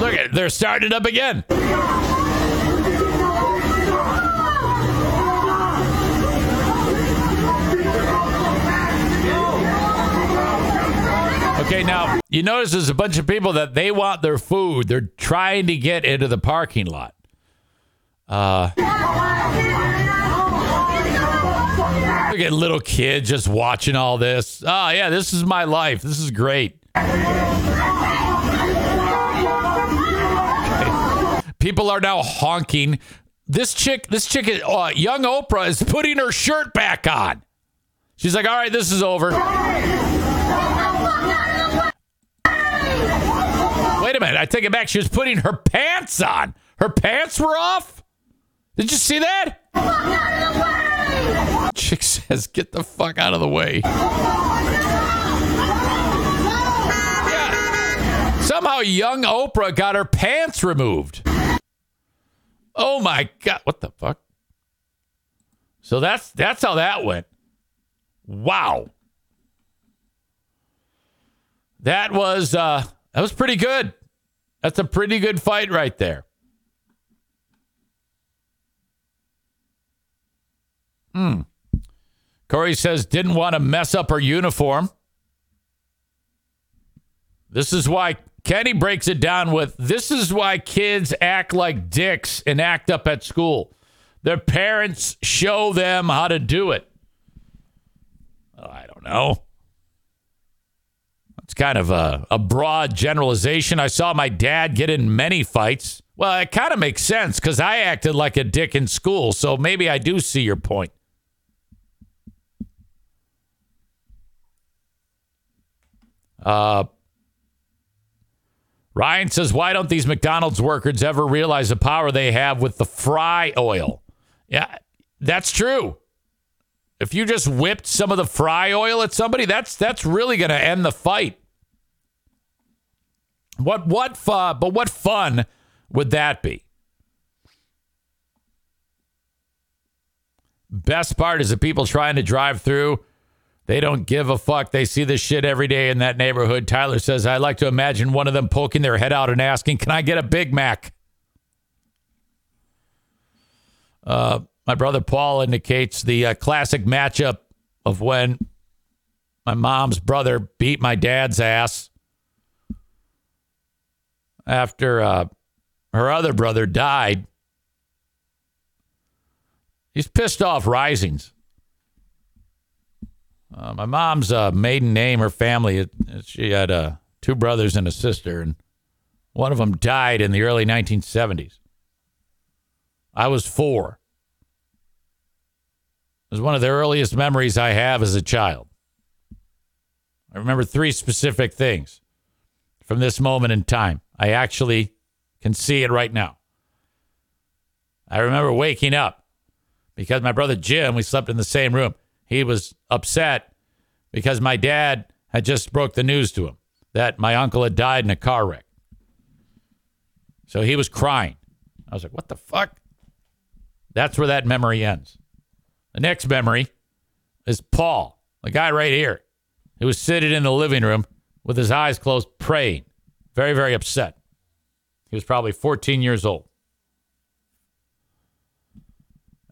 look? They're starting it up again. Okay, now you notice there's a bunch of people that they want their food. They're trying to get into the parking lot. Uh, look at little kids just watching all this. Oh yeah, this is my life. This is great. People are now honking. This chick, this chick, is- uh, young Oprah is putting her shirt back on. She's like, "All right, this is over." Wait a minute. I take it back. She was putting her pants on. Her pants were off. Did you see that? Chick says, get the fuck out of the way. Yeah. Somehow young Oprah got her pants removed. Oh my god. What the fuck? So that's that's how that went. Wow. That was uh that was pretty good. That's a pretty good fight right there. Hmm. Corey says didn't want to mess up her uniform. This is why Kenny breaks it down with this is why kids act like dicks and act up at school. Their parents show them how to do it. I don't know. It's kind of a, a broad generalization. I saw my dad get in many fights. Well, it kind of makes sense because I acted like a dick in school. So maybe I do see your point. Uh, Ryan says, why don't these McDonald's workers ever realize the power they have with the fry oil? Yeah, that's true. If you just whipped some of the fry oil at somebody, that's that's really going to end the fight. What what fu- but what fun would that be? Best part is the people trying to drive through. They don't give a fuck. They see this shit every day in that neighborhood. Tyler says, I like to imagine one of them poking their head out and asking, Can I get a Big Mac? Uh, my brother Paul indicates the uh, classic matchup of when my mom's brother beat my dad's ass after uh, her other brother died. He's pissed off Risings. Uh, my mom's uh, maiden name, her family, she had uh, two brothers and a sister, and one of them died in the early 1970s. I was four. It was one of the earliest memories I have as a child. I remember three specific things from this moment in time. I actually can see it right now. I remember waking up because my brother Jim, we slept in the same room. He was upset because my dad had just broke the news to him that my uncle had died in a car wreck. So he was crying. I was like, what the fuck? That's where that memory ends. The next memory is Paul, the guy right here, who was sitting in the living room with his eyes closed, praying, very, very upset. He was probably 14 years old.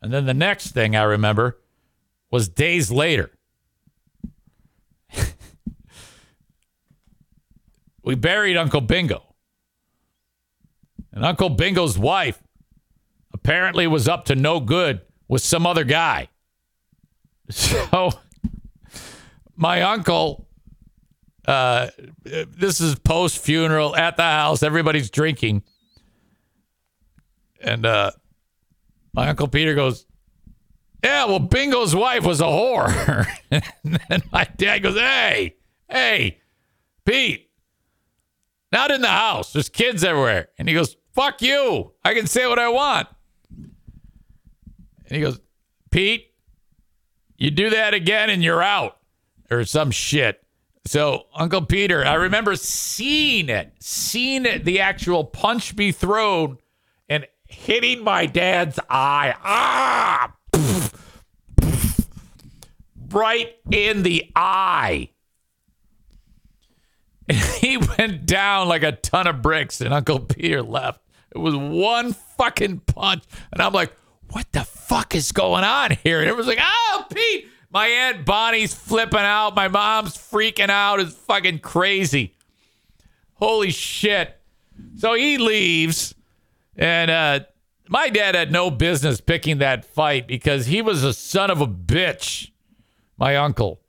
And then the next thing I remember was days later. *laughs* we buried Uncle Bingo. And Uncle Bingo's wife apparently was up to no good with some other guy. *laughs* So my uncle, uh, this is post funeral at the house. Everybody's drinking. And uh, my uncle Peter goes, Yeah, well, Bingo's wife was a whore. *laughs* and my dad goes, Hey, hey, Pete, not in the house. There's kids everywhere. And he goes, Fuck you. I can say what I want. And he goes, Pete, you do that again and you're out or some shit. So Uncle Peter, I remember seeing it, seeing it, the actual punch be thrown and hitting my dad's eye. Ah! right in the eye. And *laughs* he went down like a ton of bricks, and Uncle Peter left. It was one fucking punch. And I'm like, what the fuck is going on here? And everyone's like, oh, Pete. My Aunt Bonnie's flipping out. My mom's freaking out. It's fucking crazy. Holy shit. So he leaves. And uh, my dad had no business picking that fight because he was a son of a bitch, my uncle.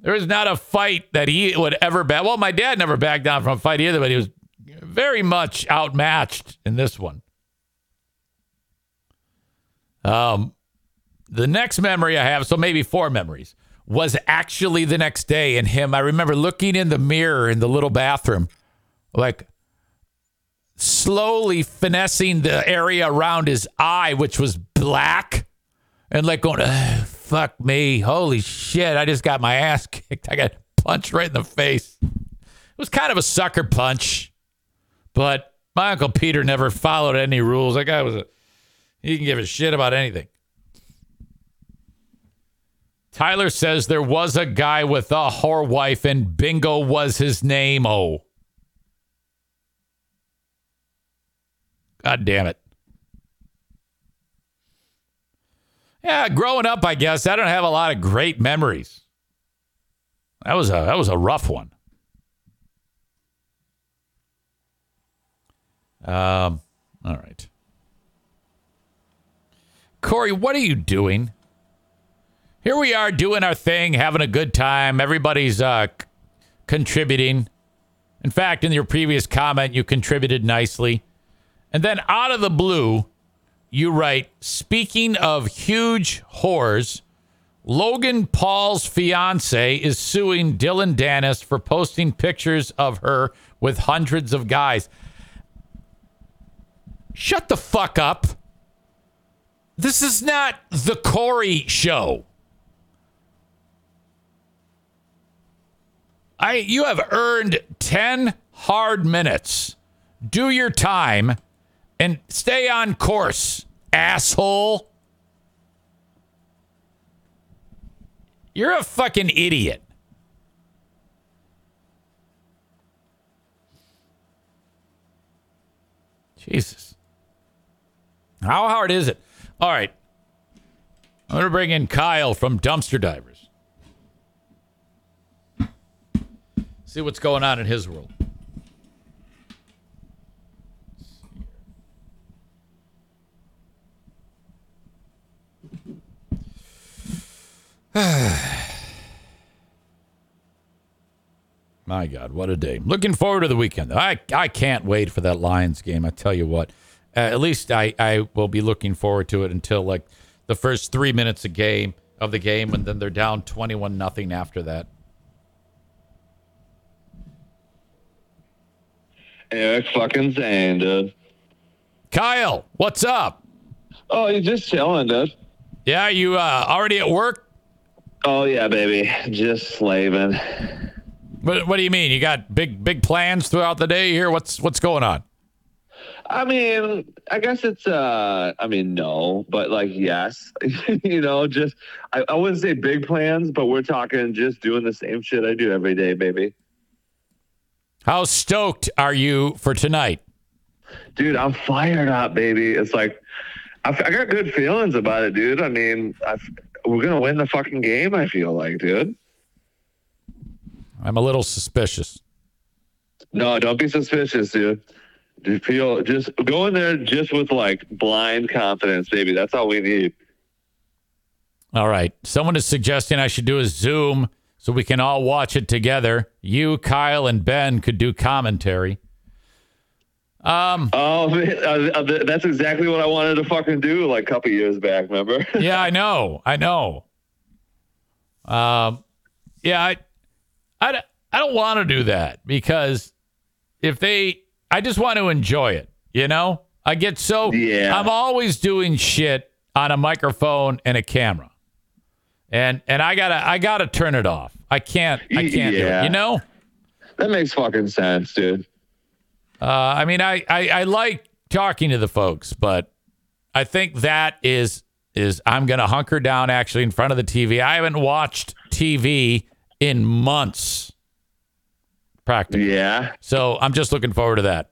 There was not a fight that he would ever back. Well, my dad never backed down from a fight either, but he was very much outmatched in this one. Um, the next memory I have, so maybe four memories, was actually the next day. And him, I remember looking in the mirror in the little bathroom, like slowly finessing the area around his eye, which was black, and like going, fuck me. Holy shit. I just got my ass *laughs* kicked. I got punched right in the face. It was kind of a sucker punch, but my Uncle Peter never followed any rules. That guy was a, he can give a shit about anything. Tyler says there was a guy with a whore wife and bingo was his name. Oh. God damn it. Yeah, growing up, I guess I don't have a lot of great memories. That was a that was a rough one. Um, all right. Corey, what are you doing? Here we are doing our thing, having a good time. Everybody's uh, contributing. In fact, in your previous comment, you contributed nicely. And then out of the blue, you write, speaking of huge whores, Logan Paul's fiance is suing Dillon Danis for posting pictures of her with hundreds of guys. Shut the fuck up. This is not the Corey show. I you have earned 10 hard minutes. Do your time and stay on course, asshole. You're a fucking idiot. Jesus. How hard is it? All right. I'm going to bring in Kyle from Dumpster Divers. See what's going on in his world. *sighs* My God, what a day. Looking forward to the weekend. I, I can't wait for that Lions game. I tell you what. Uh, at least I, I will be looking forward to it until like the first three minutes of game of the game, and then they're down twenty-one nothing after that. Eric fucking Zane, dude. Kyle, what's up? Oh, you're just chilling, dude. Yeah, you uh, already at work? Oh yeah, baby. Just slaving. What, what do you mean? You got big big plans throughout the day here? What's what's going on? I mean, I guess it's uh I mean no, but like yes. *laughs* you know, just I, I wouldn't say big plans, but we're talking just doing the same shit I do every day, baby. How stoked are you for tonight? Dude, I'm fired up, baby. It's like I, I got good feelings about it, dude. I mean, I, we're gonna win the fucking game. I feel like, dude. I'm a little suspicious. No, don't be suspicious, dude. You feel just go in there just with like blind confidence, baby. That's all we need. All right. Someone is suggesting I should do a Zoom so we can all watch it together. You, Kyle, and Ben could do commentary. Um, Oh, man, *laughs* that's exactly what I wanted to fucking do like a couple years back. Remember? *laughs* yeah, I know. I know. Um, yeah, I, I, don't- I don't want to do that because if they, I just want to enjoy it. You know, I get so, Yeah. I'm always doing shit on a microphone and a camera, and and I gotta, I gotta turn it off. I can't, I can't do it. You know. that makes fucking sense, dude. Uh, I mean, I, I I like talking to the folks, but I think that is is I'm gonna hunker down actually in front of the TV. I haven't watched TV in months, practically. Yeah. So I'm just looking forward to that.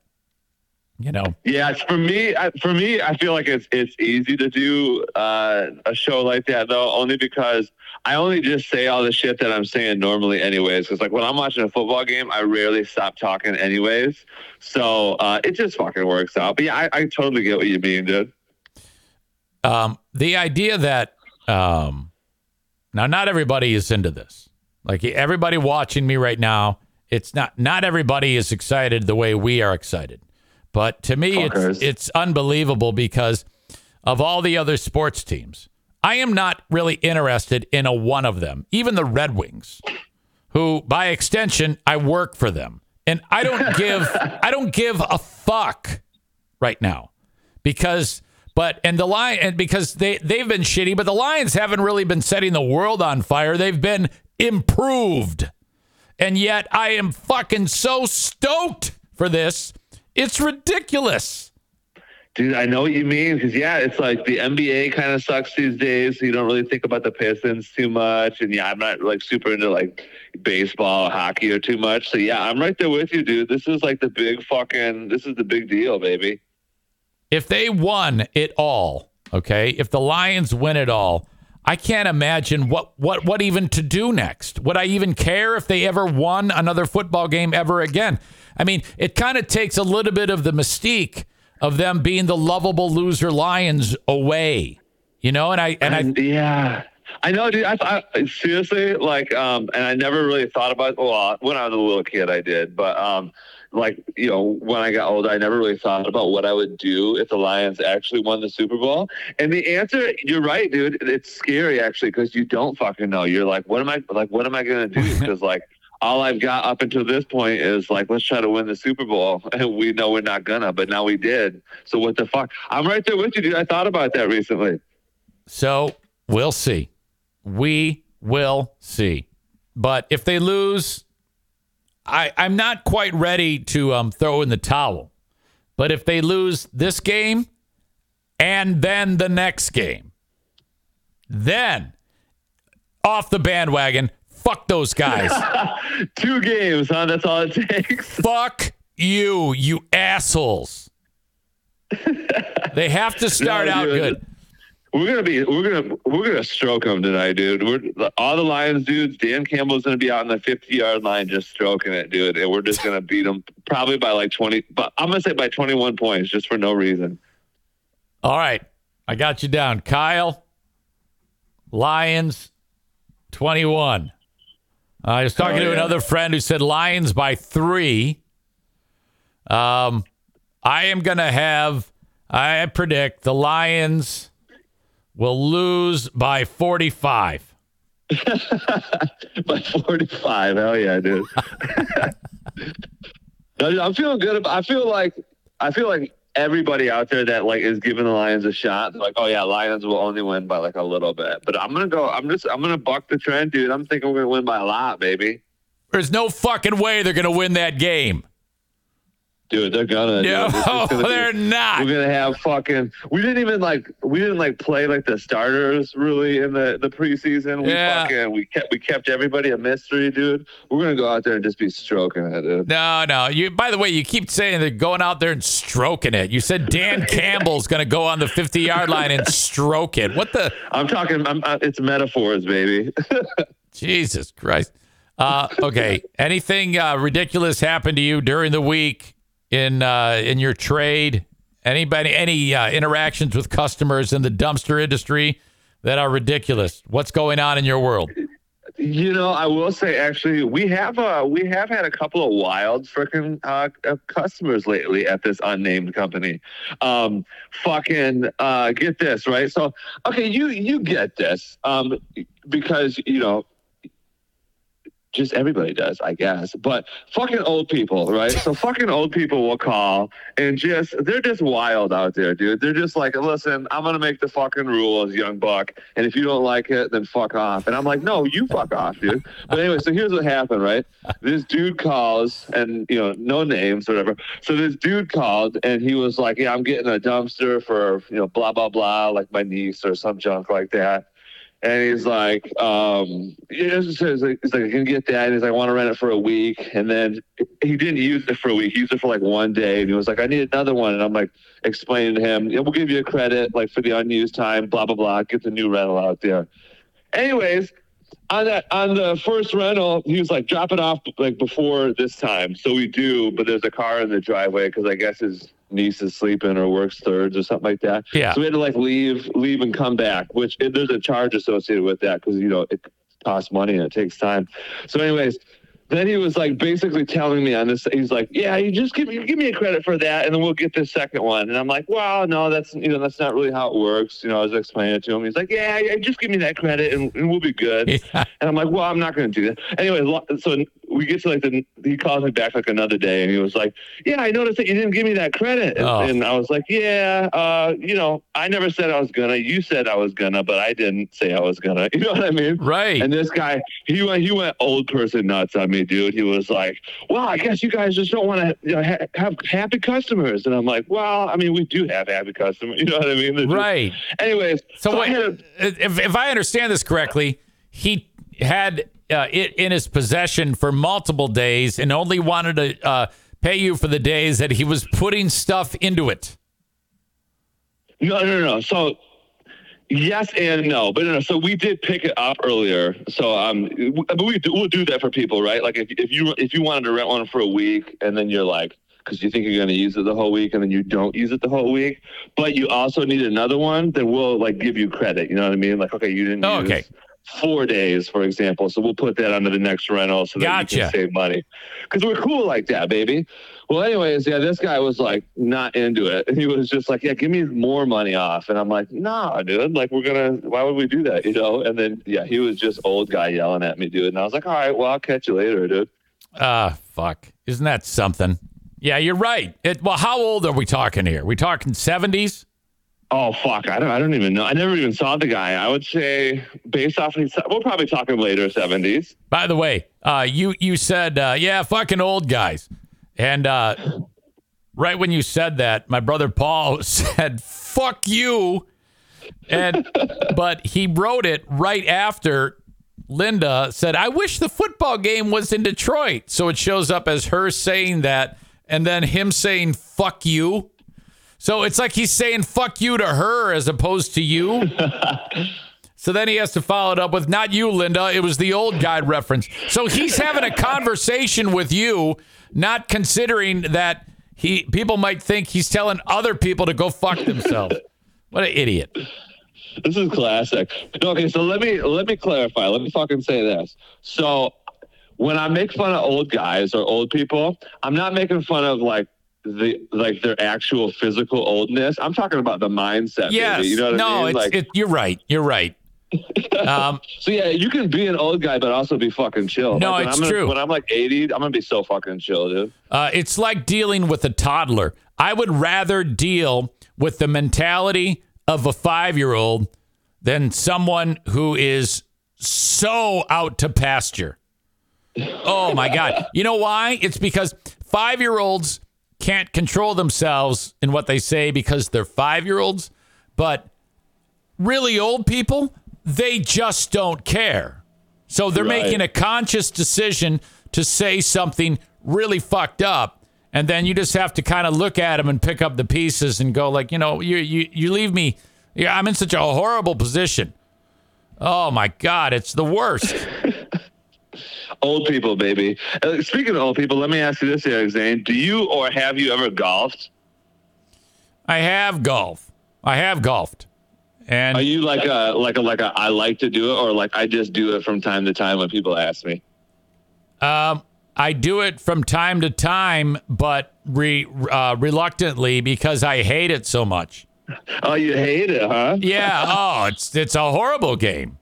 You know, Yeah, for me, for me, I feel like it's it's easy to do uh, a show like that though, only because I only just say all the shit that I'm saying normally, anyways. Because like when I'm watching a football game, I rarely stop talking, anyways. So uh, it just fucking works out. But yeah, I, I totally get what you mean, dude. um, the idea that um, now not everybody is into this. Like everybody watching me right now, it's not not everybody is excited the way we are excited. But to me, it's it's unbelievable because of all the other sports teams. I am not really interested in a one of them, even the Red Wings, who by extension I work for them, and I don't *laughs* give I don't give a fuck right now because but and the lion and because they they've been shitty but the lions haven't really been setting the world on fire. They've been improved. And yet i am fucking so stoked for this it's ridiculous Dude, I know what you mean because yeah, it's like the NBA kind of sucks these days. So you don't really think about the Pistons too much, and yeah, I'm not like super into like baseball, or hockey, or too much. So yeah, I'm right there with you, dude. This is like the big fucking. This is the big deal, baby. if they won it all okay if the lions win it all i can't imagine what what what even to do next would i even care if they ever won another football game ever again i mean it kind of takes a little bit of the mystique of them being the lovable loser lions away you know and i and i And, yeah. I know, dude. I, I seriously like, um, and I never really thought about. It. a lot when I was a little kid, I did, but um, like you know, when I got older, I never really thought about what I would do if the Lions actually won the Super Bowl. And the answer, you're right, dude. It's scary actually because you don't fucking know. You're like, what am I like? What am I gonna do? *laughs* Because like. All I've got up until this point is like, let's try to win the Super Bowl, *laughs* and we know we're not gonna, but now we did. So what the fuck? I'm right there with you, dude. I thought about that recently. So we'll see. We will see. But if they lose, I, I'm not quite ready to um, throw in the towel. But if they lose this game and then the next game, then off the bandwagon, fuck those guys. *laughs* Two games, huh? That's all it takes. *laughs* fuck you, you assholes. they have to start No, out good. We're gonna be, we're gonna, we're gonna stroke them tonight, dude. We're all the Lions dudes. Dan Campbell's gonna be out on the 50 yard line just stroking it, dude, and we're just gonna beat them probably by like 20. But I'm gonna say by 21 points, just for no reason. All right. I got you down. Kyle, Lions, 21. I was talking Oh, to yeah. another friend who said Lions by three. Um, I am going to have, I predict the Lions will lose by 45. *laughs* by 45. Hell yeah, dude. *laughs* I'm feeling good. About, I feel like I feel like everybody out there that like is giving the Lions a shot. They're like, oh yeah, Lions will only win by like a little bit. But I'm gonna go. I'm just. I'm gonna buck the trend, dude. I'm thinking we're gonna win by a lot, baby. There's no fucking way they're going to win that game. Dude, they're gonna. dude. No, It's gonna they're not. We're gonna have fucking. We didn't even like. We didn't like play like the starters really in the the preseason. We Yeah. fucking. We kept. We kept everybody a mystery, dude. We're gonna go out there and just be stroking it, dude. No, no. You. By the way, you keep saying they're going out there and stroking it. You said Dan *laughs* Campbell's to go on the 50 yard line and stroke it. What the? I'm talking. I'm, uh, it's metaphors, baby. *laughs* Jesus Christ. Uh, okay. Anything uh, ridiculous happened to you during the week in uh, in your trade? Anybody? Any uh, interactions with customers in the dumpster industry that are ridiculous. What's going on in your world? You know, I will say actually, we have uh we have had a couple of wild freaking uh, customers lately at this unnamed company. Um, fucking uh, get this right. So okay, you you get this um because you know just everybody does, I guess. But fucking old people, right? So *laughs* fucking old people will call and just they're just wild out there, dude. They're just like, listen, I'm gonna make the fucking rules, young buck, and if you don't like it, then fuck off. And I'm like, no, you fuck off, dude. But anyway, so here's what happened, right? This dude calls and you know, no names, or whatever. So this dude called and he was like, yeah, I'm getting a dumpster for you know, blah blah blah, like my niece or some junk like that. And he's like, um, he just says, he's like, I can get that. And he's like, I want to rent it for a week. And then he didn't use it for a week. He used it for like one day. And he was like, I need another one. And I'm like, explaining to him, yeah, we'll give you a credit like for the unused time, blah, blah, blah. Get the new rental out there. Anyways, on that on the first rental, he was like, drop it off like before this time. So we do, but there's a car in the driveway because I guess his niece is sleeping or works thirds or something like that. Yeah. So we had to like leave, leave and come back, which it, there's a charge associated with that because you know it costs money and it takes time. So, anyways, then he was like basically telling me on this. He's like, "Yeah, you just give me give me a credit for that, and then we'll get this second one." And I'm like, "Well, no, that's you know that's not really how it works." You know, I was explaining it to him. He's like, "Yeah, yeah just give me that credit, and, and we'll be good." *laughs* Yeah. And I'm like, "Well, I'm not going to do that." Anyway, so we get to like the he calls me back like another day, and he was like, "Yeah, I noticed that you didn't give me that credit," and, Oh. and I was like, "Yeah, uh, you know, I never said I was gonna. You said I was gonna, but I didn't say I was gonna. *laughs* You know what I mean?" Right. And this guy, he went, he went old person nuts on me, dude. He was like, "Well, I guess you guys just don't want to you know, ha- have happy customers." And I'm like, "Well, I mean, we do have happy customers. *laughs* You know what I mean?" They're just- right. Anyways, So, wait, had a- if, if I understand this correctly, he had uh, it in his possession for multiple days and only wanted to uh, pay you for the days that he was putting stuff into it. No, no, no. So yes and no, but no. So we did pick it up earlier. So um, but we do, we'll do that for people, right? Like if, if you if you wanted to rent one for a week and then you're like. Because you think you're going to use it the whole week, and then you don't use it the whole week, but you also need another one, then we'll like give you credit. You know what I mean? Like, okay, you didn't Oh, use okay. Four days, for example, so we'll put that under the next rental so that you Gotcha. can save money. Because we're cool like that, baby. Well, anyways, yeah, this guy was like not into it. *laughs* He was just like, "Yeah, give me more money off," and I'm like, "Nah, dude. Like, we're gonna. Why would we do that? You know?" And then yeah, he was just old guy yelling at me, dude. And I was like, "All right, well, I'll catch you later, dude." Ah, fuck. Isn't that something? Yeah, you're right. It, well, how old are we talking here? We talking 70s? Oh fuck, I don't. I don't even know. I never even saw the guy. I would say based off, his, we'll probably talk him later seventies. By the way, uh, you you said, uh, yeah, fucking old guys. And uh, right when you said that, my brother Paul *laughs* said, fuck you. And *laughs* but he wrote it right after Linda said, I wish the football game was in Detroit. So it shows up as her saying that and then him saying fuck you. So it's like he's saying fuck you to her as opposed to you. *laughs* So then he has to follow it up with not you, Linda. It was the old guy reference. So he's having a conversation with you, not considering that he people might think he's telling other people to go fuck themselves. What an idiot. This is classic. Okay, so let me let me clarify. Let me fucking say this. So when I make fun of old guys or old people, I'm not making fun of like the like their actual physical oldness. I'm talking about the mindset. Yes. you know what no, I mean? it's Like, it, you're right. You're right. *laughs* Um, so yeah, you can be an old guy, but also be fucking chill. No, Like, it's I'm gonna- true. When I'm like 80, I'm gonna be so fucking chill, dude. Uh, it's like dealing with a toddler. I would rather deal with the mentality of a five year old than someone who is so out to pasture. Oh my God. You know why? It's because five year olds can't control themselves in what they say because they're five year olds, but really old people, they just don't care. So they're Right. making a conscious decision to say something really fucked up. And then you just have to kind of look at them and pick up the pieces and go like, you know, you you you leave me yeah, I'm in such a horrible position. Oh my god, it's the worst. *laughs* Old people, baby. Uh, speaking of old people, let me ask you this, Eric Zane. Do you or have you ever golfed? I have golf. I have golfed. And Are you like a like a like a I like to do it or like I just do it from time to time when people ask me? Um, I do it from time to time, but re, uh, reluctantly because I hate it so much. Oh, you hate it, huh? Yeah. oh, it's it's a horrible game.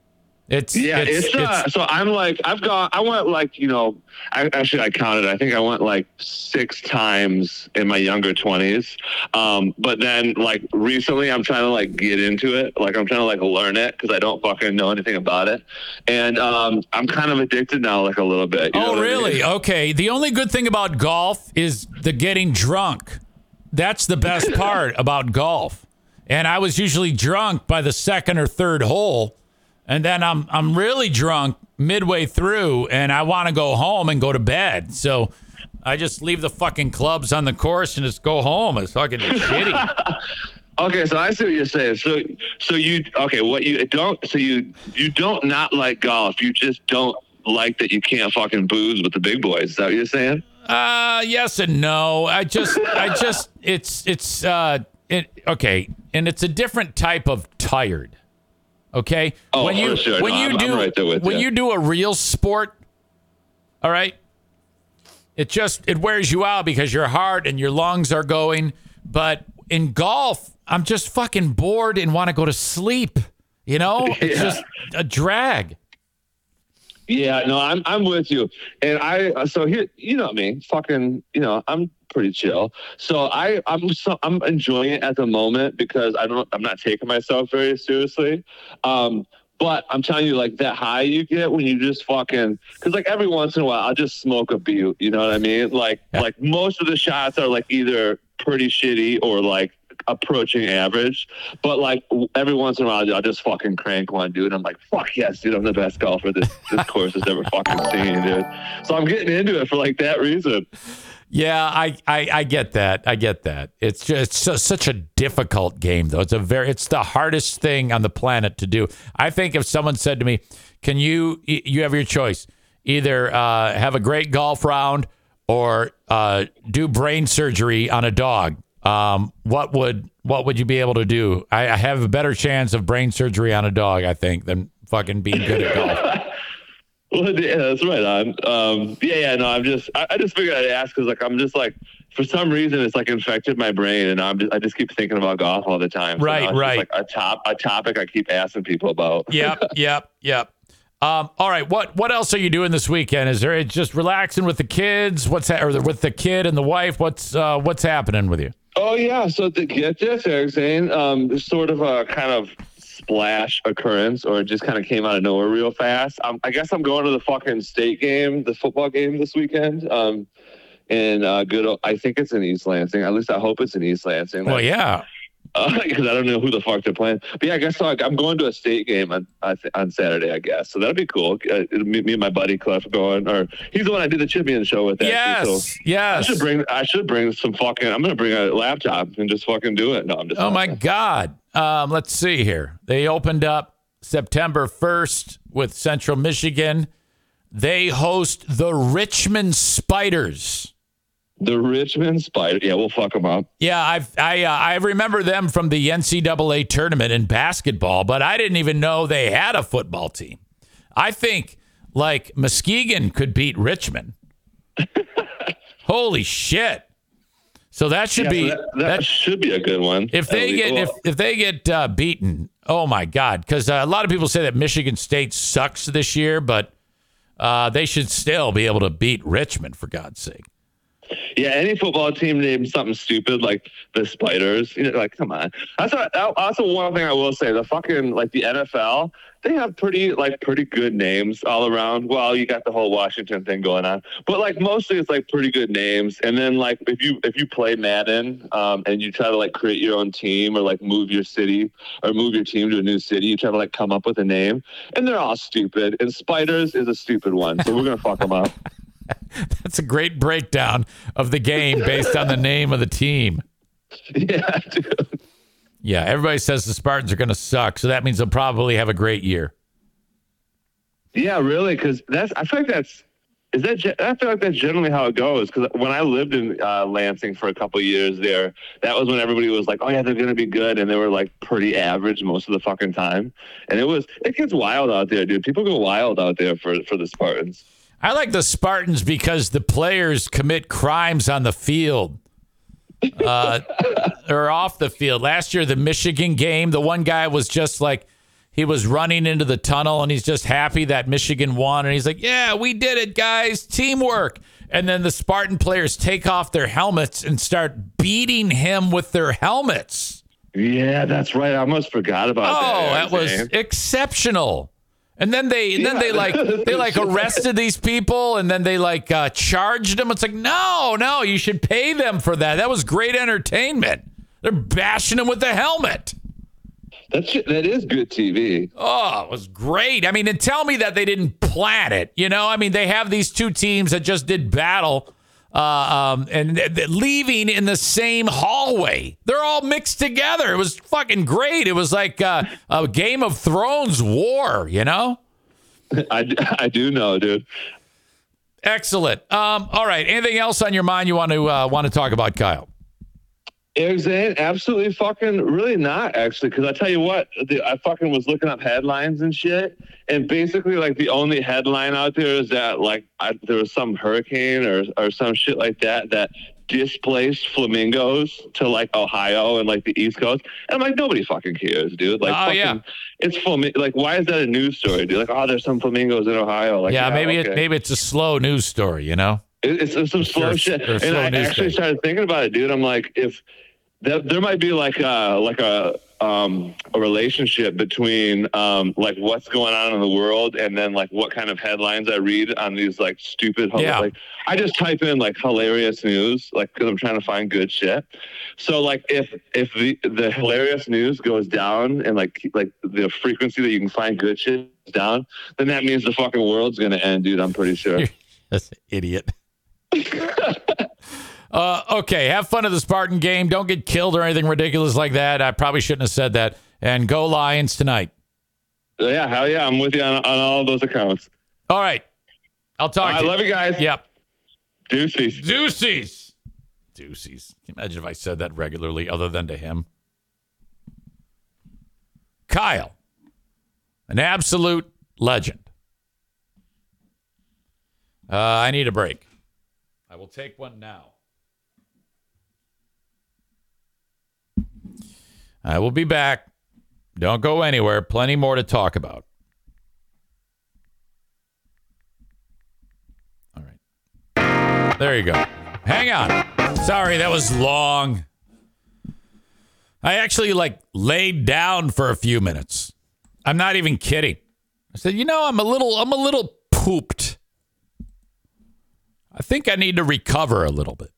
It's Yeah, it's, uh, so I'm like I've gone I went like you know I, actually I counted I think I went like six times in my younger 20s um, but then like recently I'm trying to like get into it like I'm trying to like learn it because I don't fucking know anything about it and um, I'm kind of addicted now like a little bit. Oh, what I mean? really? Okay. The only good thing about golf is the getting drunk. That's the best *laughs* part about golf. And I was usually drunk by the second or third hole, and then I'm I'm really drunk midway through, and I want to go home and go to bed. So I just leave the fucking clubs on the course and just go home. It's fucking *laughs* shitty. Okay, so I see what you're saying. So, so you okay? What you don't? So you you don't not like golf. You just don't like that you can't fucking booze with the big boys. Is that what you're saying? Uh, yes and no. I just, I just, it's, it's, uh, it, okay, and it's a different type of tired. Okay, Oh, when you sure. when No, you I'm- I'm do right there with when you. you do a real sport, all right, it just it wears you out because your heart and your lungs are going. But in golf, I'm just fucking bored and want to go to sleep. You know, *laughs* it's Yeah. just a drag. Yeah, no, I'm I'm with you. And I so here, you know me, fucking, you know, I'm pretty chill. So I I'm so, I'm enjoying it at the moment because I don't I'm not taking myself very seriously. Um but I'm telling you, like that high you get when you just fucking, because like every once in a while, I'll just smoke a butte. You know what I mean? Like, Yeah. like most of the shots are like either pretty shitty or like approaching average. But like every once in a while, I'll just fucking crank one, dude. I'm like, fuck yes, dude, I'm the best golfer this this course has ever fucking seen, dude. So I'm getting into it for like that reason. Yeah, I, I, I get that. I get that. It's just it's su- such a difficult game, though. It's a very it's the hardest thing on the planet to do. I think if someone said to me, "Can you you have your choice? Either uh, have a great golf round or uh, do brain surgery on a dog." Um, what would what would you be able to do? I, I have a better chance of brain surgery on a dog, I think, than fucking being good at golf. *laughs* Well, yeah, that's right on. Um, yeah, yeah, no, I'm just, I, I just figured I'd ask because like I'm just like, for some reason, it's like infected my brain, and I'm just, I just keep thinking about golf all the time. Right, now just, right. like a top, a topic I keep asking people about. *laughs* yep, yep, yep. Um, all right, what what else are you doing this weekend? Is there just relaxing with the kids? What's that, or the, with the kid and the wife? What's uh, what's happening with you? Oh yeah, so to get this, Eric Zane, um, sort of a kind of splash occurrence, or it just kind of came out of nowhere real fast. Um, I guess I'm going to the fucking state game, the football game this weekend. Um, in uh, good, I think it's in East Lansing. At least I hope it's in East Lansing. Well, yeah, *laughs* because I don't know who the fuck they're playing. But yeah, I guess so. I'm going to a state game on on Saturday, I guess. So that'll be cool. Uh, me, me and my buddy Cliff are going, or he's the one I did the Champion show with. actually, yes, I should bring. I should bring some fucking. I'm gonna bring a laptop and just fucking do it. No, I'm just. Oh my God. Um, let's see here. They opened up September 1st with Central Michigan. They host the Richmond Spiders. The Richmond Spider. Yeah, we'll fuck them up. Yeah, I've, I uh, I remember them from the NCAA tournament in basketball, but I didn't even know they had a football team. I think like Muskegon could beat Richmond. *laughs* Holy shit! So that should Yeah, be so that, that, should be a good one. if they get if, if they get uh, beaten. Oh my god! Because uh, a lot of people say that Michigan State sucks this year, but uh, they should still be able to beat Richmond for God's sake. Yeah, any football team named something stupid like the Spiders, you know, like come on. That's what, that- also one thing I will say. The fucking like the NFL, they have pretty like pretty good names all around. Well, you got the whole Washington thing going on, but like mostly it's like pretty good names. And then like if you if you play Madden um, and you try to like create your own team or like move your city or move your team to a new city, you try to like come up with a name, and they're all stupid. And Spiders is a stupid one, so we're gonna fuck them up. *laughs* *laughs* That's a great breakdown of the game based on the name of the team. *laughs* yeah, dude. Yeah, everybody says the Spartans are going to suck, so that means they'll probably have a great year. Yeah, really, because that's I feel like that's Is that? I feel like that's generally how it goes. Because when I lived in uh, Lansing for a couple years there, that was when everybody was like, "Oh yeah, they're gonna be good," and they were like pretty average most of the fucking time. And it was it gets wild out there, dude. People go wild out there for for the Spartans. I like the Spartans because the players commit crimes on the field uh, or off the field. Last year, the Michigan game, the one guy was just like, he was running into the tunnel and he's just happy that Michigan won. And he's like, yeah, we did it, guys. Teamwork. And then the Spartan players take off their helmets and start beating him with their helmets. Yeah, that's right. I almost forgot about Oh, that. Oh, that was exceptional. And then they, and then they like, they like *laughs* arrested these people, and then they like uh, charged them. It's like, no, no, you should pay them for that. That was great entertainment. They're bashing them with the helmet. That's that is good TV. Oh, it was great. I mean, and tell me that they didn't plan it. You know, I mean, they have these two teams that just did battle, uh, um, and th- th- leaving in the same hallway. They're all mixed together. It was fucking great. It was like uh, a Game of Thrones war. You know. *laughs* I, I do know, dude. Excellent. Um, all right. Anything else on your mind you want to uh, want to talk about, Kyle? Eric absolutely fucking really not actually, because I tell you what, the, I fucking was looking up headlines and shit, and basically like the only headline out there is that like I, there was some hurricane or or some shit like that that displaced flamingos to like Ohio and like the East Coast, and I'm like nobody fucking cares, dude. Like, Oh, fucking, yeah. it's flamingo. Like, why is that a news story, dude? Like, oh, there's some flamingos in Ohio. Like, yeah, maybe okay. it, maybe it's a slow news story. You know. It- It's, it's some slow Or- shit. or And slow I actually day. started thinking about it, dude. I'm like, if that there might be like a like a um a relationship between um like what's going on in the world and then like what kind of headlines I read on these like stupid Yeah. like I just type in like hilarious news like because I'm trying to find good shit. So like if if the the hilarious news goes down and like like the frequency that you can find good shit is down, then that means the fucking world's gonna end, dude. I'm pretty sure. *laughs* That's an idiot. *laughs* uh, okay, have fun at the Spartan game. Don't get killed or anything ridiculous like that. I probably shouldn't have said that. And go Lions tonight. Yeah, hell yeah, I'm with you on, on all of those accounts. All right. I'll talk I to you. love you guys. Yep. Deuces. Deuces. Deuces. Can you imagine if I said that regularly other than to him? Kyle, an absolute legend. Uh, I need a break. I will take one now. I will be back. Don't go anywhere. Plenty more to talk about. All right. There you go. Hang on. Sorry, that was long. I actually like laid down for a few minutes. I'm not even kidding. I said, "You know, I'm a little I'm a little pooped. I think I need to recover a little bit."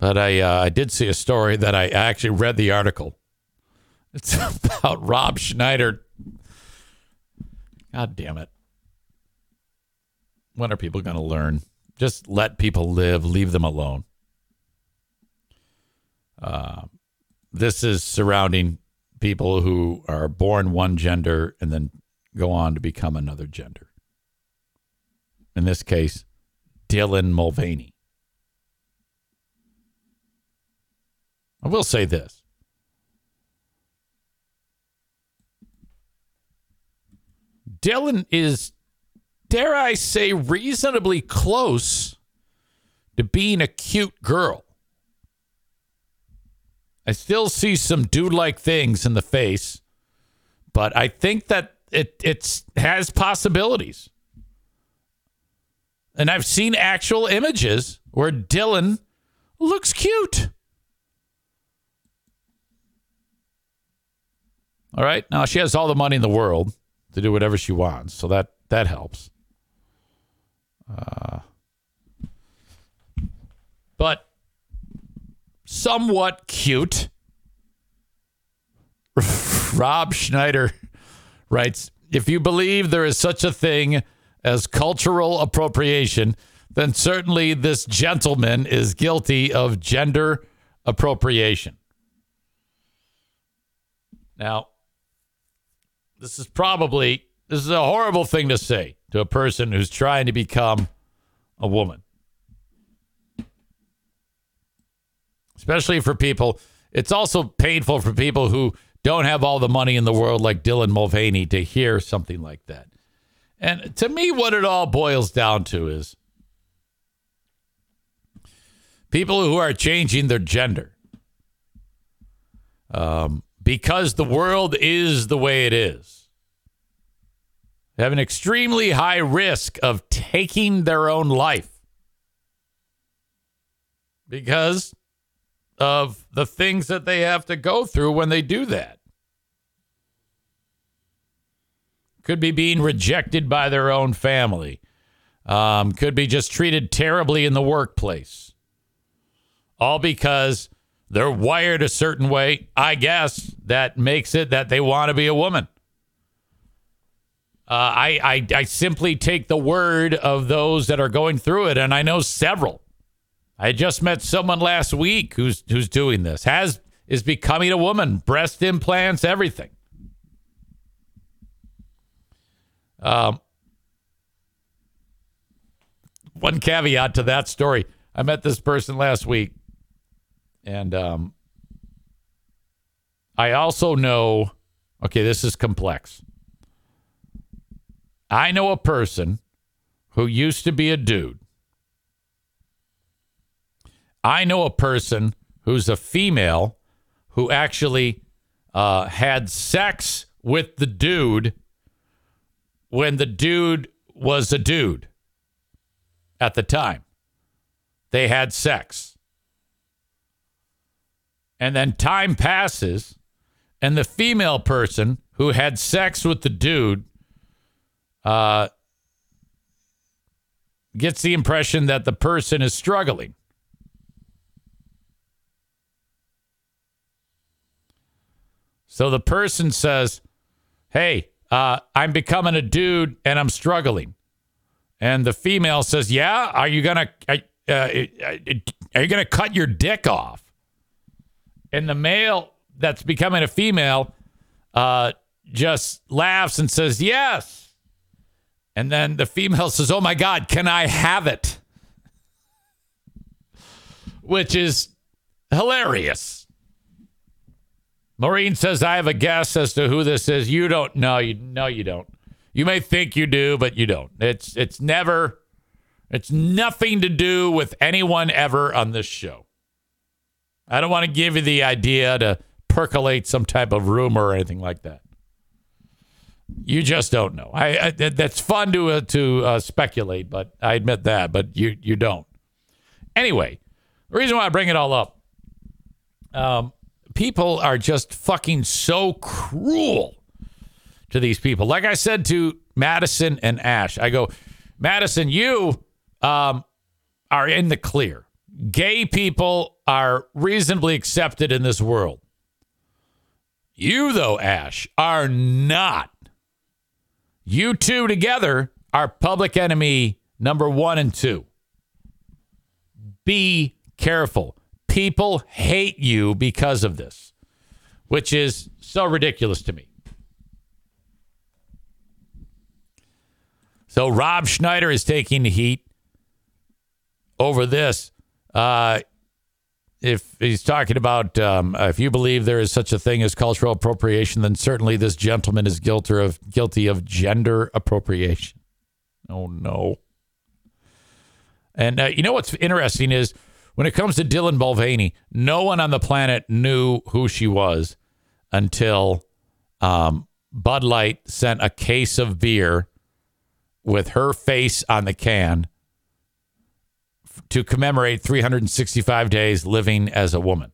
But I uh, I did see a story that I actually read the article. It's *laughs* about Rob Schneider. God damn it. When are people going to learn? Just let people live, leave them alone. Uh, this is surrounding people who are born one gender and then go on to become another gender. In this case, Dylan Mulvaney. I will say this. Dylan is, dare I say, reasonably close to being a cute girl. I still see some dude like things in the face, but I think that it it's has possibilities. And I've seen actual images where Dylan looks cute. All right. Now she has all the money in the world to do whatever she wants, so that that helps. Uh, but somewhat cute. *laughs* Rob Schneider writes If you believe there is such a thing as cultural appropriation, then certainly this gentleman is guilty of gender appropriation. Now, this is probably this is a horrible thing to say. to a person who's trying to become a woman. Especially for people, it's also painful for people who don't have all the money in the world, like Dylan Mulvaney, to hear something like that. And to me, what it all boils down to is people who are changing their gender. Um, because the world is the way it is, They have an extremely high risk of taking their own life because of the things that they have to go through when they do that. Could be being rejected by their own family. Um, could be just treated terribly in the workplace. All because they're wired a certain way, I guess, that makes it that they want to be a woman. Uh, I, I, I simply take the word of those that are going through it, and I know several. I just met someone last week who's who's doing this. Has is becoming a woman, breast implants, everything. Um, one caveat to that story: I met this person last week, and um, I also know. Okay, this is complex. I know a person who used to be a dude. I know a person who's a female who actually uh, had sex with the dude when the dude was a dude at the time. They had sex. And then time passes, and the female person who had sex with the dude uh, gets the impression that the person is struggling. So the person says, Hey, uh, I'm becoming a dude and I'm struggling. And the female says, Yeah, are you going to. Uh, uh, are you going to cut your dick off? And the male that's becoming a female uh, just laughs and says, Yes. And then the female *laughs* says, Oh my God, can I have it? *laughs* Which is hilarious. Maureen says, I have a guess as to who this is. You don't know. You no, you don't. You may think you do, but you don't. It's it's never it's nothing to do with anyone ever on this show. I don't want to give you the idea to percolate some type of rumor or anything like that. You just don't know. I, I that's fun to uh, to uh, speculate, but I admit that. But you you don't. Anyway, the reason why I bring it all up, um, people are just fucking so cruel to these people. Like I said to Madison and Ash, I go, Madison, you um, are in the clear. Gay people are reasonably accepted in this world. You, though, Ash, are not. You two together are public enemy number one and two. Be careful. People hate you because of this, which is so ridiculous to me. So Rob Schneider is taking the heat over this. Uh, if he's talking about um, if you believe there is such a thing as cultural appropriation, then certainly this gentleman is guilty of guilty of gender appropriation. Oh no! And uh, you know what's interesting is when it comes to Dylan Mulvaney, no one on the planet knew who she was until um, Bud Light sent a case of beer with her face on the can to commemorate 365 days living as a woman.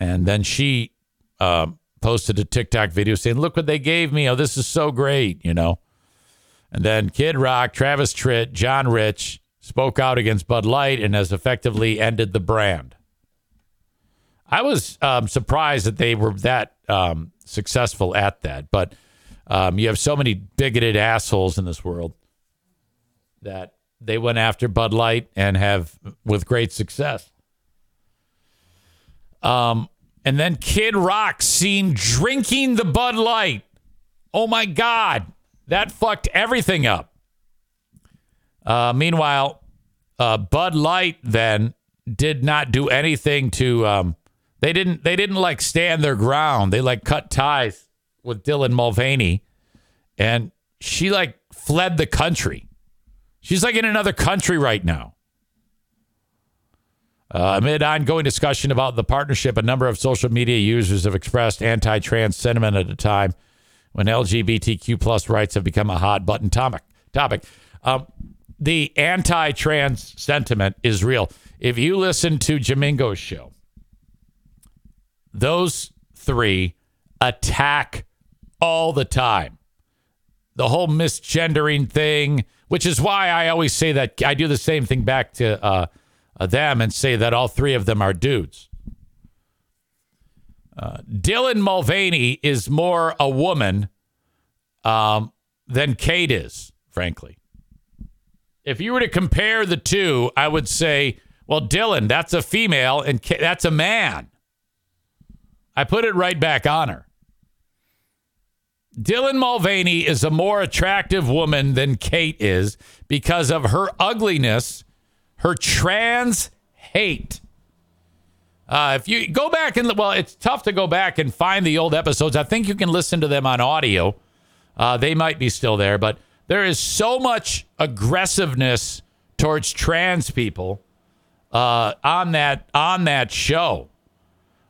And then she uh, posted a TikTok video saying, Look what they gave me. Oh, this is so great, you know. And then Kid Rock, Travis Tritt, John Rich spoke out against Bud Light and has effectively ended the brand. I was um, surprised that they were that um, successful at that, but um, you have so many bigoted assholes in this world that they went after Bud Light and have with great success. Um, and then Kid Rock seen drinking the Bud Light. Oh my God. That fucked everything up. Uh, meanwhile, uh, Bud Light then did not do anything to. Um, they didn't. They didn't like stand their ground. They like cut ties with Dylan Mulvaney, and she like fled the country. She's like in another country right now. Uh, amid ongoing discussion about the partnership, a number of social media users have expressed anti-trans sentiment at a time when LGBTQ plus rights have become a hot button topic. Topic. Um, the anti-trans sentiment is real. If you listen to Jamingo's show, those three attack all the time. The whole misgendering thing, which is why I always say that I do the same thing back to uh, uh, them and say that all three of them are dudes. Uh, Dylan Mulvaney is more a woman um, than Kate is, frankly. If you were to compare the two, I would say, well, Dylan, that's a female and Kate, that's a man. I put it right back on her. Dylan Mulvaney is a more attractive woman than Kate is because of her ugliness, her trans hate. Uh, if you go back and well, it's tough to go back and find the old episodes. I think you can listen to them on audio. Uh, they might be still there, but there is so much aggressiveness towards trans people uh, on that on that show,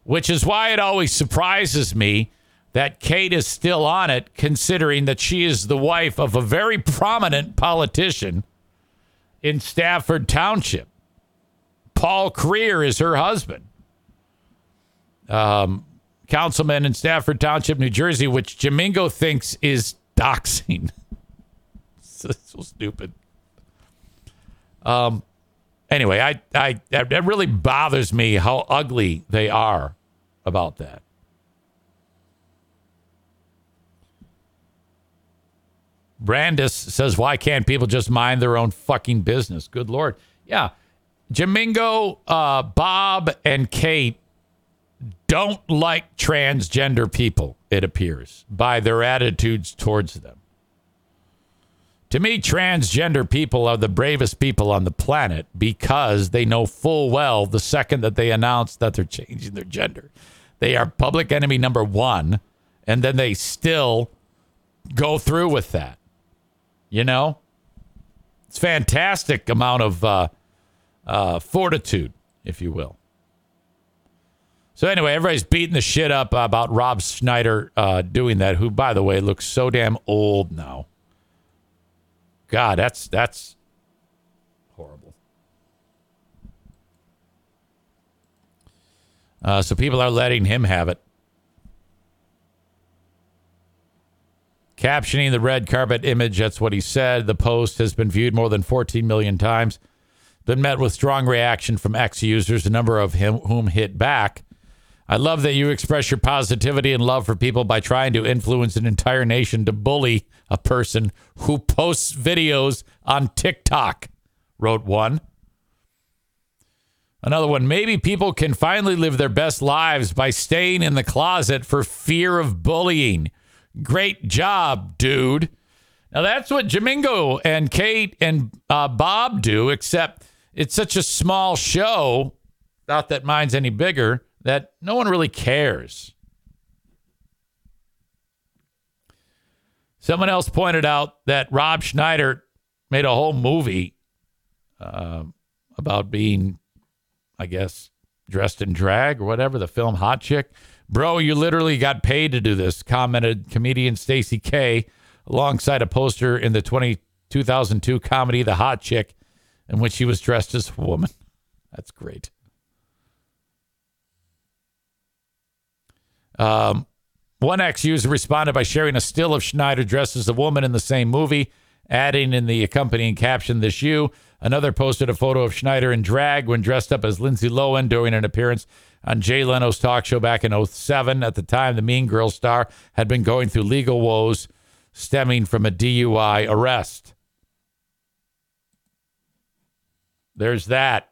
which is why it always surprises me that Kate is still on it, considering that she is the wife of a very prominent politician in Stafford Township. Paul Creer is her husband. Um, councilman in Stafford Township, New Jersey, which Jamingo thinks is doxing. so, *laughs* so stupid. Um. Anyway, I, I that really bothers me how ugly they are about that. Brandis says, "Why can't people just mind their own fucking business?" Good lord, yeah. Jamingo, uh, Bob, and Kate don't like transgender people. It appears by their attitudes towards them. To me, transgender people are the bravest people on the planet because they know full well the second that they announce that they're changing their gender, they are public enemy number one, and then they still go through with that. You know, it's fantastic amount of uh, uh, fortitude, if you will. So anyway, everybody's beating the shit up about Rob Schneider uh, doing that. Who, by the way, looks so damn old now. God, that's that's horrible. Uh, so people are letting him have it. Captioning the red carpet image, that's what he said. The post has been viewed more than 14 million times, been met with strong reaction from X users, a number of him, whom hit back. I love that you express your positivity and love for people by trying to influence an entire nation to bully a person who posts videos on TikTok, wrote one. Another one, maybe people can finally live their best lives by staying in the closet for fear of bullying. Great job, dude. Now that's what Jamingo and Kate and uh, Bob do, except it's such a small show, not that mine's any bigger, that no one really cares. Someone else pointed out that Rob Schneider made a whole movie uh, about being, I guess, dressed in drag or whatever, the film Hot Chick. Bro, you literally got paid to do this, commented comedian Stacey K alongside a poster in the 20, 2002 comedy The Hot Chick, in which she was dressed as a woman. That's great. Um, one X user responded by sharing a still of Schneider dressed as a woman in the same movie, adding in the accompanying caption, This you. Another posted a photo of Schneider in drag when dressed up as Lindsay Lohan during an appearance on Jay Leno's talk show back in 07. At the time, the Mean Girl star had been going through legal woes stemming from a DUI arrest. There's that.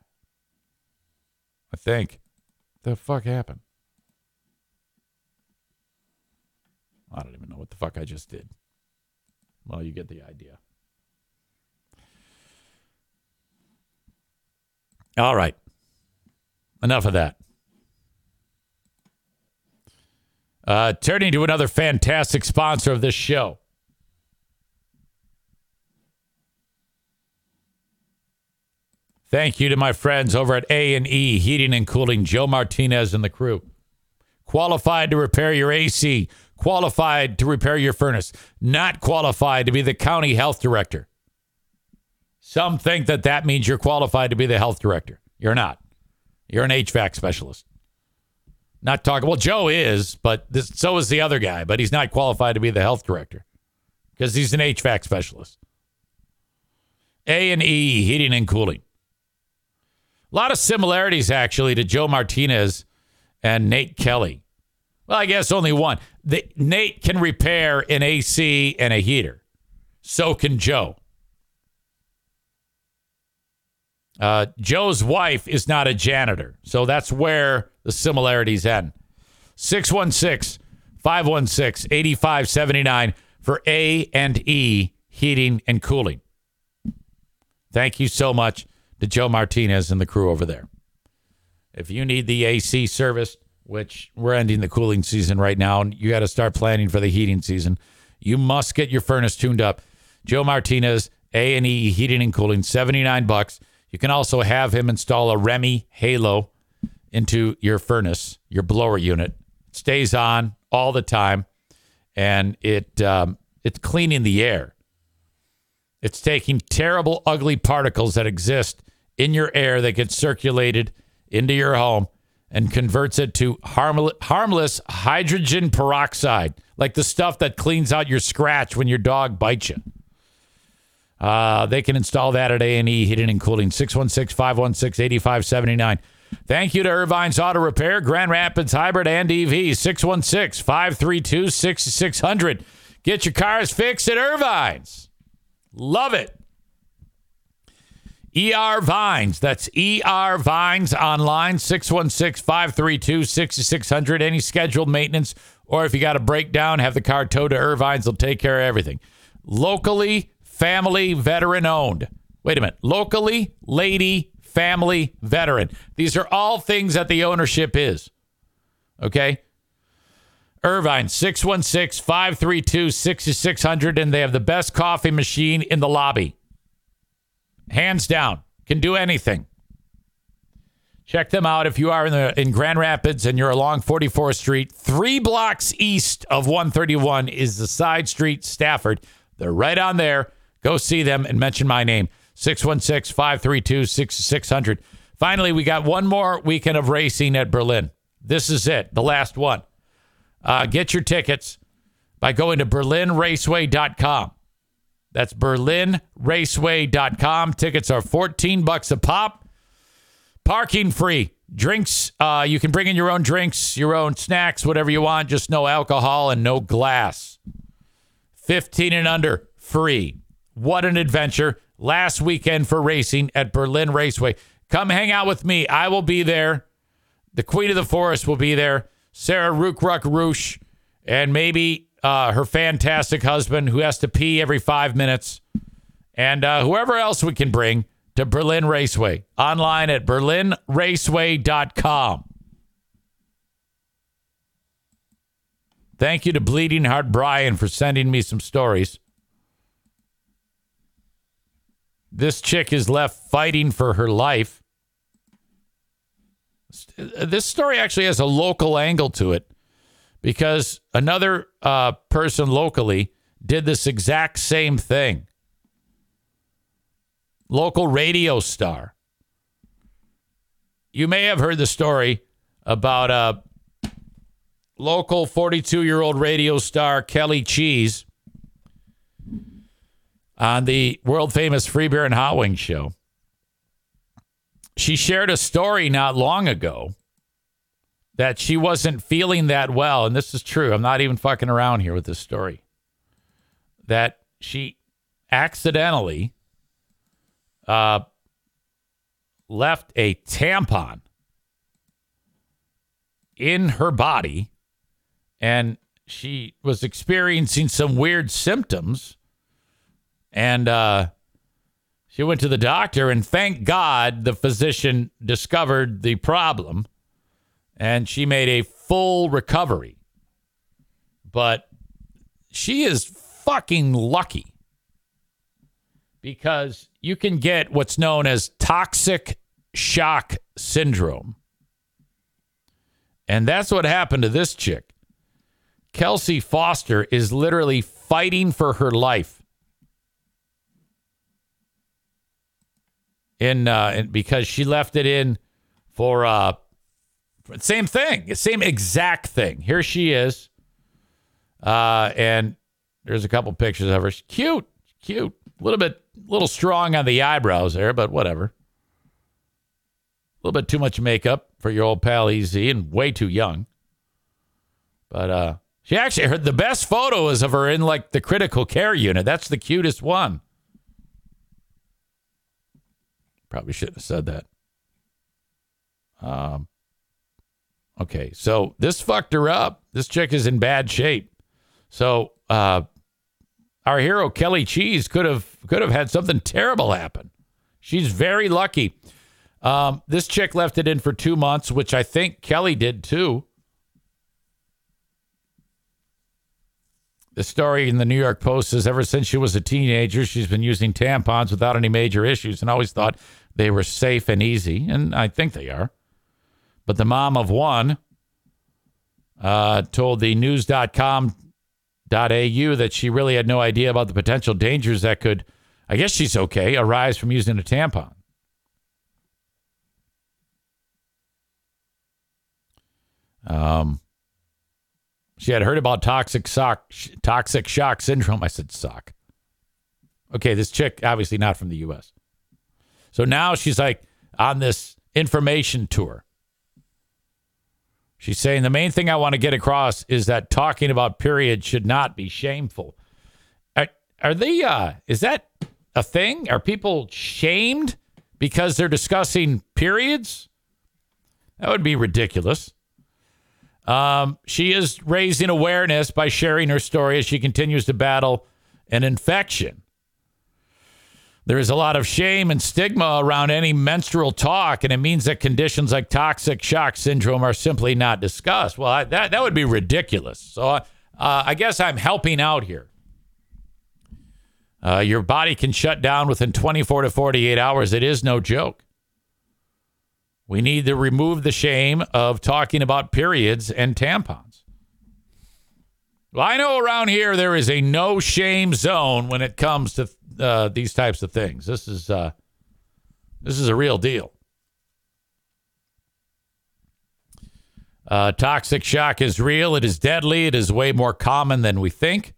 I think. The fuck happened? I don't even know what the fuck I just did. Well, you get the idea. All right. Enough of that. Uh, turning to another fantastic sponsor of this show. Thank you to my friends over at A&E Heating and Cooling, Joe Martinez and the crew. Qualified to repair your AC, qualified to repair your furnace, not qualified to be the county health director. Some think that that means you're qualified to be the health director. You're not. You're an HVAC specialist. Not talking. Well, Joe is, but this, so is the other guy, but he's not qualified to be the health director because he's an HVAC specialist. A and E heating and cooling. A lot of similarities actually to Joe Martinez and Nate Kelly. Well, I guess only one. The, Nate can repair an AC and a heater. So can Joe. Uh, Joe's wife is not a janitor. So that's where the similarities end. 616 516 8579 for A and E heating and cooling. Thank you so much to Joe Martinez and the crew over there. If you need the AC service, which we're ending the cooling season right now, and you got to start planning for the heating season, you must get your furnace tuned up. Joe Martinez, A and E Heating and Cooling, seventy nine bucks. You can also have him install a REME HALO into your furnace, your blower unit. It stays on all the time, and it um, it's cleaning the air. It's taking terrible, ugly particles that exist in your air that get circulated into your home and converts it to harmless, harmless hydrogen peroxide, like the stuff that cleans out your scratch when your dog bites you. Uh, they can install that at A&E Heating and Cooling, 616-516-8579. Thank you to Ervine's Auto Repair, Grand Rapids Hybrid and EV, 616-532-6600. Get your cars fixed at Ervine's. Love it. ER Vines. That's ER Vines online, 616 532 6600. Any scheduled maintenance, or if you got a breakdown, have the car towed to Ervine's. They'll take care of everything. Locally, family, veteran owned. Wait a minute. Locally, lady, family, veteran. These are all things that the ownership is. Okay? Ervine, 616 532 6600. And they have the best coffee machine in the lobby. Hands down. Can do anything. Check them out if you are in the in Grand Rapids and you're along 44th Street. Three blocks east of 131 is the side street Stafford. They're right on there. Go see them and mention my name. 616 532 6600. Finally, we got one more weekend of racing at Berlin. This is it, the last one. Uh, get your tickets by going to berlinraceway.com. That's berlinraceway.com. Tickets are 14 bucks a pop. Parking free. Drinks, uh, you can bring in your own drinks, your own snacks, whatever you want, just no alcohol and no glass. 15 and under, free. What an adventure. Last weekend for racing at Berlin Raceway. Come hang out with me. I will be there. The Queen of the Forest will be there. Sarah Rookruck Roosh, and maybe uh, her fantastic husband who has to pee every five minutes, and uh, whoever else we can bring to Berlin Raceway. Online at berlinraceway.com. Thank you to Bleeding Heart Brian for sending me some stories. This chick is left fighting for her life. This story actually has a local angle to it because another uh, person locally did this exact same thing. Local radio star. You may have heard the story about a local 42 year old radio star, Kelly Cheese, on the world famous Free Beer and Hot Wings show. She shared a story not long ago that she wasn't feeling that well. And this is true. I'm not even fucking around here with this story. That she accidentally uh, left a tampon in her body and she was experiencing some weird symptoms And uh, she went to the doctor, and thank God the physician discovered the problem and she made a full recovery. But she is fucking lucky because you can get what's known as toxic shock syndrome. And that's what happened to this chick. Kelsey Foster is literally fighting for her life. In, uh, because she left it in for uh, same thing, same exact thing. Here she is, uh, and there's a couple pictures of her. She's cute, cute, a little bit, a little strong on the eyebrows there, but whatever. A little bit too much makeup for your old pal Easy, and way too young. But uh, she actually heard the best photo is of her in like the critical care unit. That's the cutest one. Probably shouldn't have said that. Um, Okay, so this fucked her up. This chick is in bad shape. So uh, our hero Kelly Cheese could have could have had something terrible happen. She's very lucky. Um, this chick left it in for two months, which I think Kelly did too. The story in the New York Post says ever since she was a teenager, she's been using tampons without any major issues and always thought they were safe and easy. And I think they are. But the mom of one uh, told the news.com.au that she really had no idea about the potential dangers that could, I guess she's okay, arise from using a tampon. Um, she had heard about toxic shock, toxic shock syndrome. I said sock. Okay, this chick obviously not from the U.S. So now she's like on this information tour She's saying the main thing I want to get across is that talking about periods should not be shameful. Are, are they, uh, is that a thing? Are people shamed because they're discussing periods? That would be ridiculous. Um, she is raising awareness by sharing her story as she continues to battle an infection. There is a lot of shame and stigma around any menstrual talk, and it means that conditions like toxic shock syndrome are simply not discussed. Well, I, that, that would be ridiculous. So uh, uh, I guess I'm helping out here. Uh, your body can shut down within 24 to 48 hours. It is no joke. We need to remove the shame of talking about periods and tampons. Well, I know around here there is a no shame zone when it comes to uh, these types of things. This is uh, this is a real deal. Uh, toxic shock is real. It is deadly. It is way more common than we think.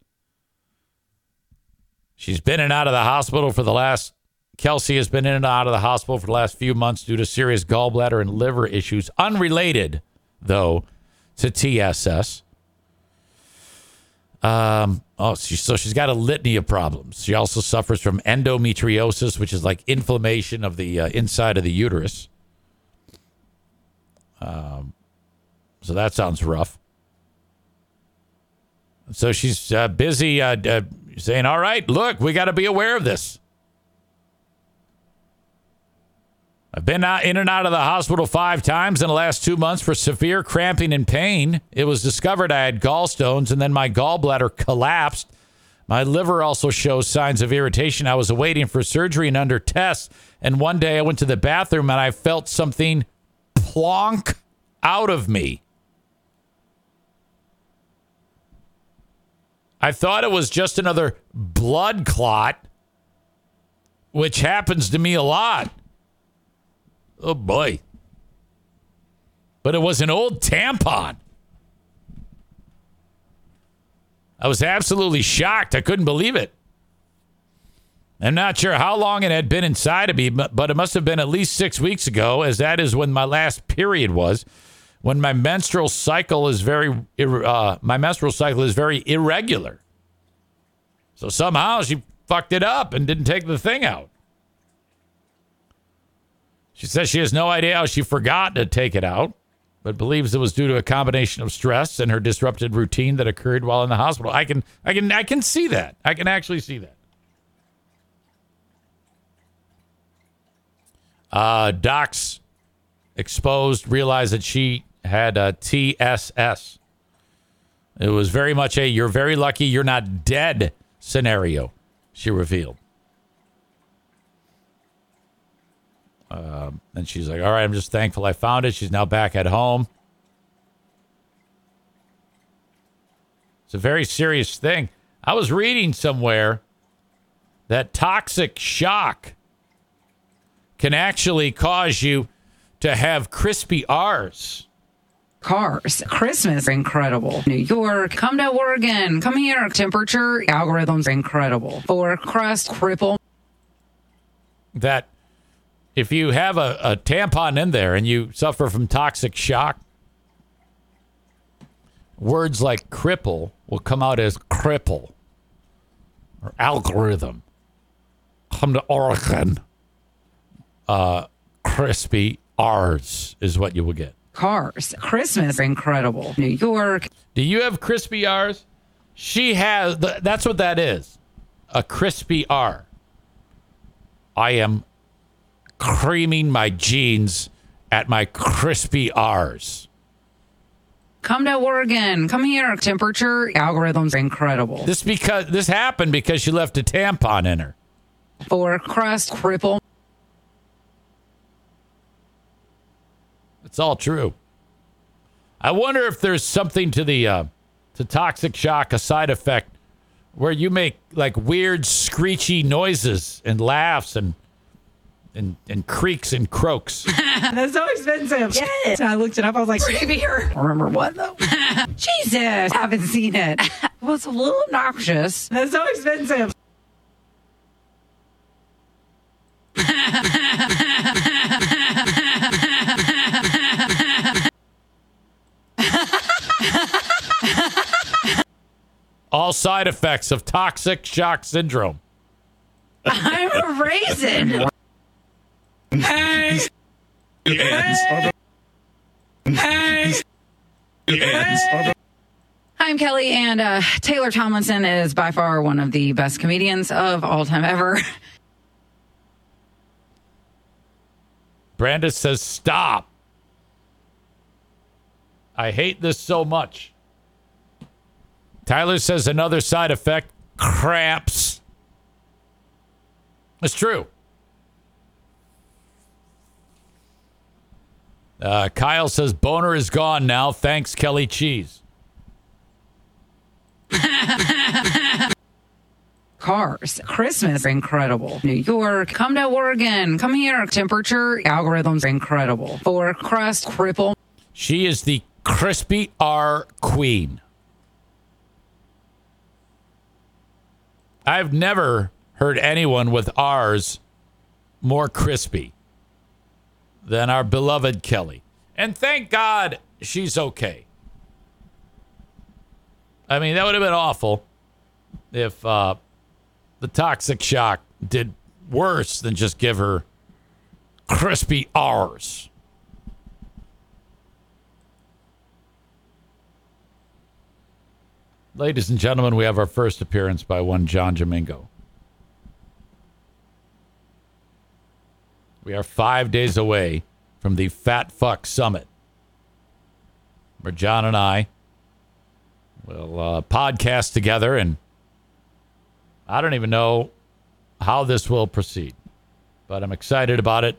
She's been in and out of the hospital for the last. Kelsey has been in and out of the hospital for the last few months due to serious gallbladder and liver issues, unrelated though to TSS. Um, oh, she, so she's got a litany of problems. She also suffers from endometriosis, which is like inflammation of the uh, inside of the uterus. Um, so that sounds rough. So she's uh, busy uh, uh saying, "All right, look, we got to be aware of this." I've been out, in and out of the hospital five times in the last two months for severe cramping and pain. It was discovered I had gallstones, and then my gallbladder collapsed. My liver also shows signs of irritation. I was awaiting for surgery and under tests. And one day I went to the bathroom and I felt something plonk out of me. I thought it was just another blood clot, which happens to me a lot. Oh boy. But it was an old tampon. I was absolutely shocked. I couldn't believe it. I'm not sure how long it had been inside of me, but it must have been at least six weeks ago, as that is when my last period was. When my menstrual cycle is very, uh, my menstrual cycle is very irregular. So somehow she fucked it up and didn't take the thing out. She says she has no idea how she forgot to take it out, but believes it was due to a combination of stress and her disrupted routine that occurred while in the hospital. I can I can I can see that. I can actually see that. Uh, docs exposed realized that she had uh, a TSS. It was very much a you're very lucky you're not dead scenario, she revealed. Um, and she's like, all right, I'm just thankful I found it. She's now back at home. It's a very serious thing. I was reading somewhere that toxic shock can actually cause you to have crispy R's. cars. Christmas, incredible. New York, come to Oregon, come here. Temperature, algorithms, incredible. For crust, cripple. That if you have a, a tampon in there and you suffer from toxic shock, words like cripple will come out as cripple or algorithm. Come to Oregon. Uh, crispy R's is what you will get. Cars. Christmas, incredible. New York, Do you have crispy R's? She has. th- That's what that is. A crispy R. I am creaming my jeans at my crispy R's. come to Oregon, come here. Temperature, algorithms, incredible. This because this happened because she left a tampon in her. For crust, cripple. It's all true. I wonder if there's something to the uh, to toxic shock, a side effect, where you make like weird screechy noises and laughs and and and creaks and croaks. *laughs* That's so expensive. Yes. I looked it up. I was like, beer. Remember what though? *laughs* Jesus. Haven't seen it. *laughs* Well, it's a little obnoxious. That's so expensive. all side effects of toxic shock syndrome. I'm a raisin. Hey. Hey. Hey. I'm Kelly, and uh, Taylor Tomlinson is by far one of the best comedians of all time ever. Brandis says, "Stop! I hate this so much." Tyler says another side effect: cramps. It's true. Uh, Kyle says boner is gone now. Thanks, Kelly Cheese. Cars. Christmas, incredible. New York, come to Oregon, come here. Temperature, algorithms, incredible. For crust, cripple. She is the crispy R queen. I've never heard anyone with R's more crispy than our beloved Kelly. And thank God she's okay. I mean, that would have been awful if uh, the toxic shock did worse than just give her crispy R's. Ladies and gentlemen, we have our first appearance by one John Domingo. We are five days away from the Fat Fuck Summit, where John and I will uh, podcast together, and I don't even know how this will proceed, but I'm excited about it.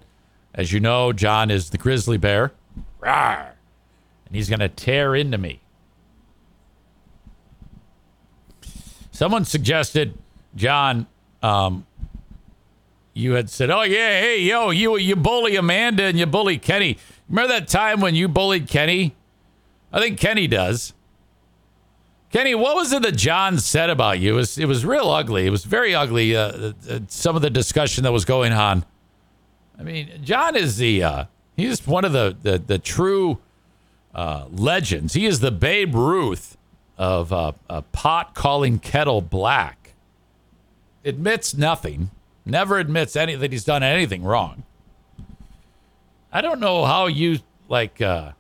As you know, John is the grizzly bear, Rawr! and he's going to tear into me. Someone suggested, John, um, you had said, "Oh yeah, hey yo, you you bully Amanda and you bully Kenny." Remember that time when you bullied Kenny? I think Kenny does. Kenny, what was it that John said about you? It was it was real ugly. It was very ugly. Uh, uh, some of the discussion that was going on. I mean, John is the uh, he's one of the the, the true uh, legends. He is the Babe Ruth of uh, a pot calling kettle black. Admits nothing, never admits any that he's done anything wrong. I don't know how you like. Uh,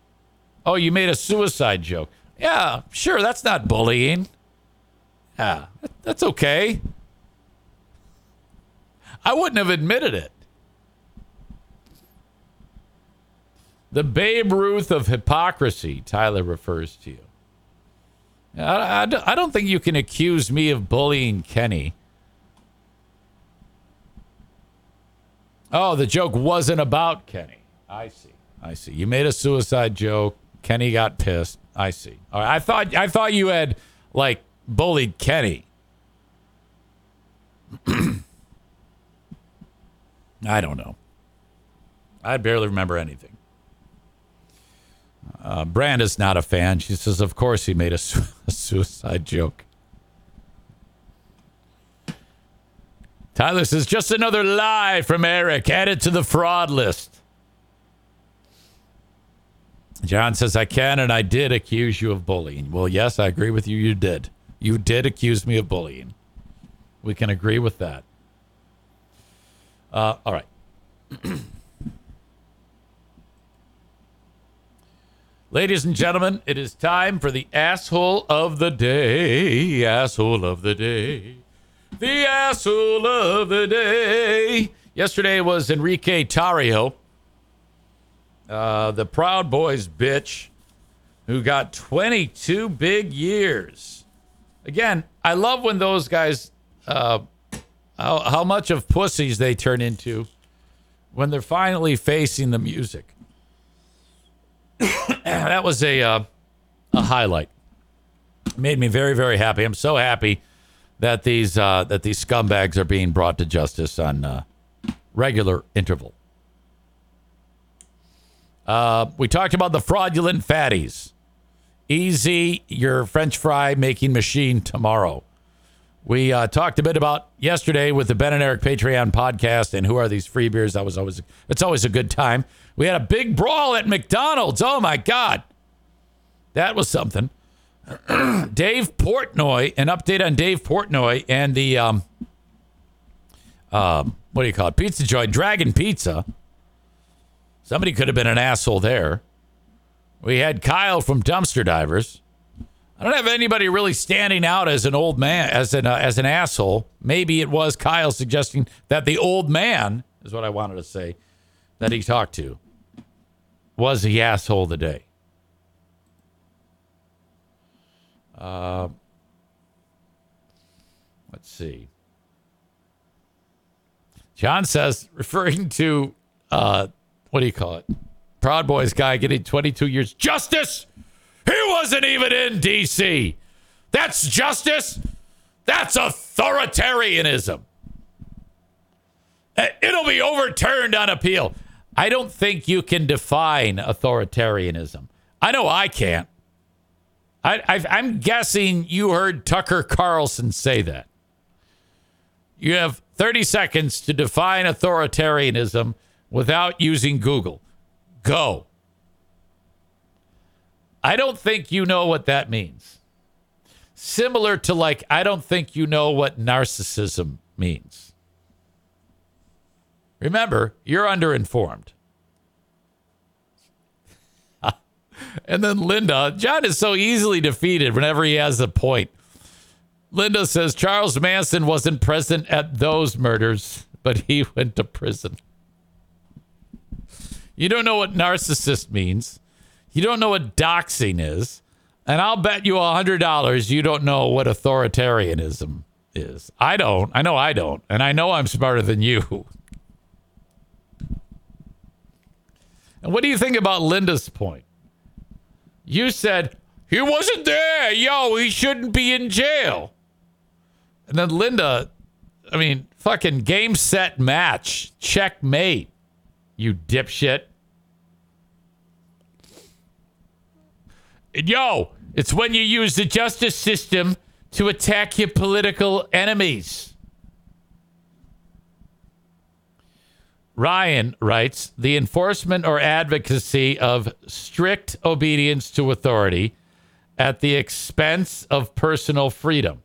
oh, you made a suicide joke. Yeah, sure, that's not bullying. Yeah, that's okay. I wouldn't have admitted it. The Babe Ruth of hypocrisy, Tyler refers to you. I, I, I don't think you can accuse me of bullying Kenny. Oh, the joke wasn't about Kenny. I see. I see. You made a suicide joke. Kenny got pissed. I see. All right. I thought I thought you had like bullied Kenny. *clears throat* I don't know. I barely remember anything. Uh, Branda's not a fan. She says, "Of course he made a, su- *laughs* a suicide joke." Tyler says, "Just another lie from Eric. Added to the fraud list." John says, "I can and I did accuse you of bullying." Well, yes, I agree with you. You did. You did accuse me of bullying. We can agree with that. Uh, all right. *clears throat* Ladies and gentlemen, it is time for the asshole of the day. Asshole of the day. The asshole of the day. Yesterday was Enrique Tarrio, uh, the Proud Boys bitch, who got 22 big years. Again, I love when those guys, uh, how, how much of pussies they turn into when they're finally facing the music. *coughs* that was a uh, a highlight. Made me very very happy. I'm so happy that these uh, that these scumbags are being brought to justice on uh, regular interval. Uh, we talked about the fraudulent fatties. Easy your French fry making machine tomorrow. We uh, talked a bit about yesterday with the Ben and Eric Patreon podcast and who are these free beers. That was always it's always a good time. We had a big brawl at McDonald's. Oh my God, that was something. *clears throat* Dave Portnoy, an update on Dave Portnoy and the um, um, what do you call it? Pizza joint, Dragon Pizza. Somebody could have been an asshole there. We had Kyle from Dumpster Divers. I don't have anybody really standing out as an old man, as an uh, as an asshole. Maybe it was Kyle suggesting that the old man is what I wanted to say that he talked to was the asshole of the day. Uh, let's see. John says, *laughs* referring to uh, what do you call it? Proud Boys guy getting 22 years justice. He wasn't even in D.C. That's justice. That's authoritarianism. Uh, It'll be overturned on appeal. I don't think you can define authoritarianism. I know I can't. I, I, I'm guessing you heard Tucker Carlson say that. You have 30 seconds to define authoritarianism without using Google. Go. I don't think you know what that means. Similar to, like, I don't think you know what narcissism means. Remember, you're underinformed. And then Linda, John is so easily defeated whenever he has a point. Linda says Charles Manson wasn't present at those murders, but he *laughs* went to prison. You don't know what narcissist means. You don't know what doxing is. And I'll bet you a $100 you don't know what authoritarianism is. I don't. I know I don't. And I know I'm smarter than you. *laughs* And what do you think about Linda's point? You said, he wasn't there. Yo, he shouldn't be in jail. And then Linda, I mean, fucking game, set, match, checkmate, you dipshit. And yo, it's when you use the justice system to attack your political enemies. Ryan writes the enforcement or advocacy of strict obedience to authority at the expense of personal freedom.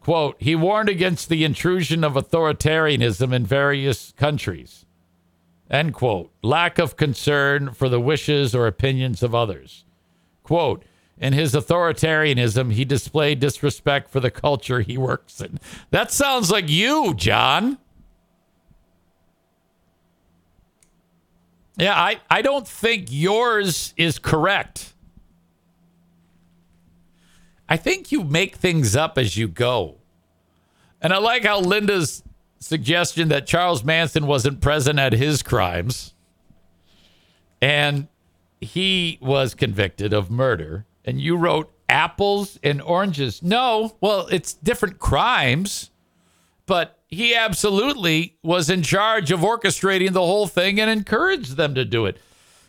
Quote, he warned against the intrusion of authoritarianism in various countries. End quote. Lack of concern for the wishes or opinions of others. Quote, in his authoritarianism, he displayed disrespect for the culture he works in. That sounds like you, John. Yeah, I, I don't think yours is correct. I think you make things up as you go. And I like how Linda's suggestion that Charles Manson wasn't present at his crimes and he was convicted of murder. And you wrote apples and oranges. No, well, it's different crimes, but he absolutely was in charge of orchestrating the whole thing and encouraged them to do it.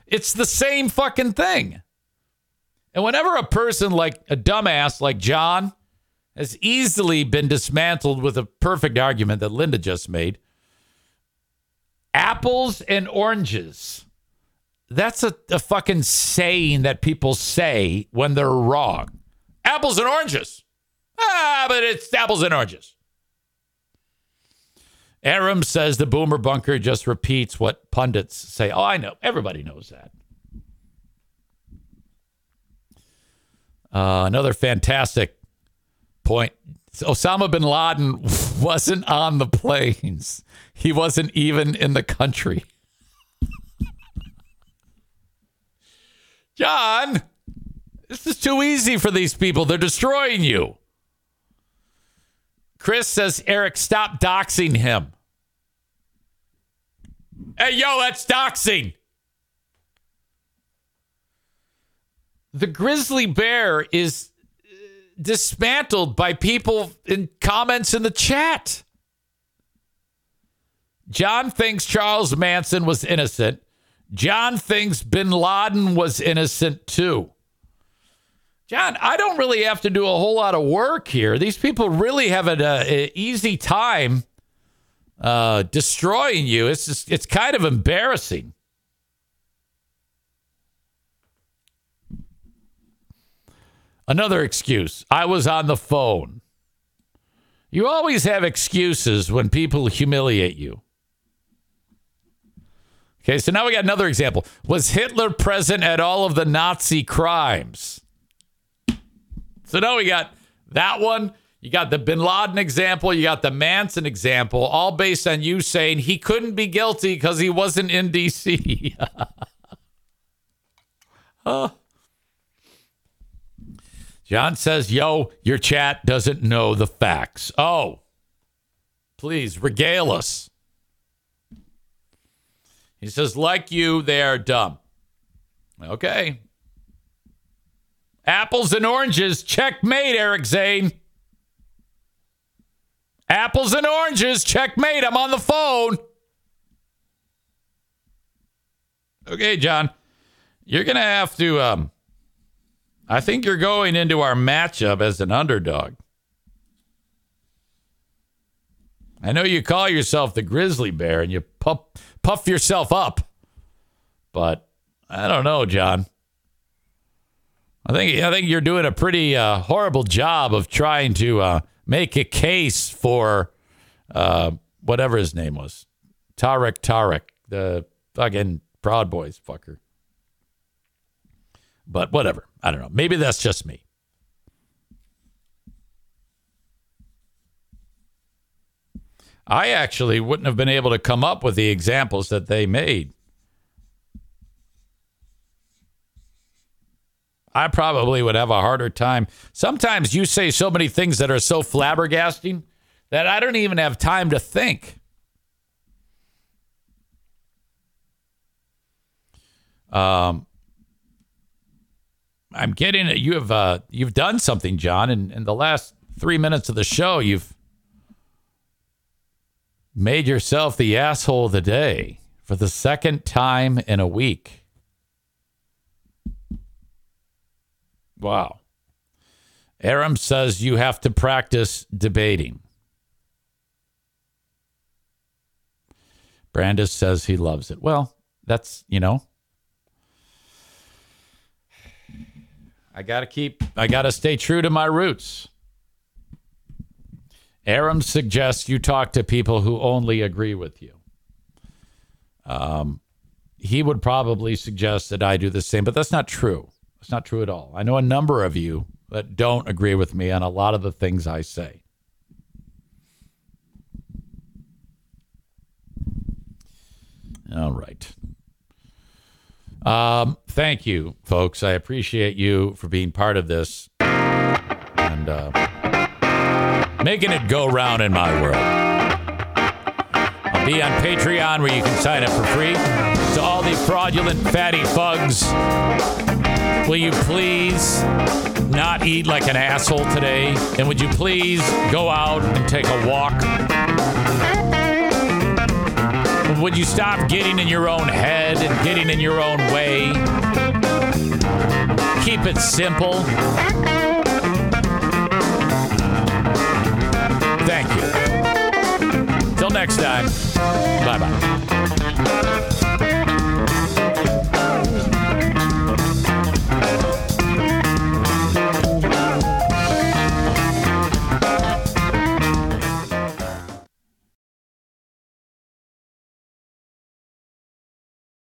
It's the same fucking thing. And whenever a person like a dumbass like John has easily been dismantled with a perfect argument that Linda just made, apples and oranges. That's a, a fucking saying that people say when they're wrong. Apples and oranges. Ah, but it's apples and oranges. Aram says the boomer bunker just repeats what pundits say. Oh, I know. Everybody knows that. Uh, another fantastic point. Osama bin Laden *laughs* wasn't on the planes. He wasn't even in the country. John, this is too easy for these people. They're destroying you. Chris says, Eric, stop doxing him. Hey, yo, that's doxing. The grizzly bear is dismantled by people in comments in the chat. John thinks Charles Manson was innocent. John thinks bin Laden was innocent too. John, I don't really have to do a whole lot of work here. These people really have an uh, easy time uh, destroying you. It's just, it's kind of embarrassing. Another excuse. I was on the phone. You always have excuses when people humiliate you. Okay, so now we got another example. Was Hitler present at all of the Nazi crimes? So now we got that one. You got the bin Laden example. You got the Manson example, all based on you saying he couldn't be guilty because he wasn't in D.C. *laughs* huh. John says, Yo, your chat doesn't know the facts. Oh, please regale us. He says, Like you, they are dumb. Okay. Apples and oranges. Checkmate, Eric Zane. Apples and oranges. Checkmate. I'm on the phone. Okay, John. You're going to have to. Um, I think you're going into our matchup as an underdog. I know you call yourself the grizzly bear and you puff, puff yourself up, but I don't know, John. I think I think you're doing a pretty uh, horrible job of trying to uh, make a case for uh, whatever his name was, Tarek Tarek, the fucking Proud Boys fucker. But whatever, I don't know. Maybe that's just me. I actually wouldn't have been able to come up with the examples that they made. I probably would have a harder time. Sometimes you say so many things that are so flabbergasting that I don't even have time to think. Um, I'm getting it. You have uh, you've done something, John, in, in the last three minutes of the show. You've made yourself the asshole of the day for the second time in a week. Wow. Aram says you have to practice debating. Brandis says he loves it. Well, that's, you know, I got to keep, I got to stay true to my roots. Aram suggests you talk to people who only agree with you. Um, he would probably suggest that I do the same, but that's not true. It's not true at all. I know a number of you that don't agree with me on a lot of the things I say. All right. Um, thank you, folks. I appreciate you for being part of this and uh, making it go round in my world. I'll be on Patreon where you can sign up for free. To all the fraudulent fatty fugs, will you please not eat like an asshole today? And would you please go out and take a walk? Would you stop getting in your own head and getting in your own way? Keep it simple. Thank you. Till next time. Bye bye.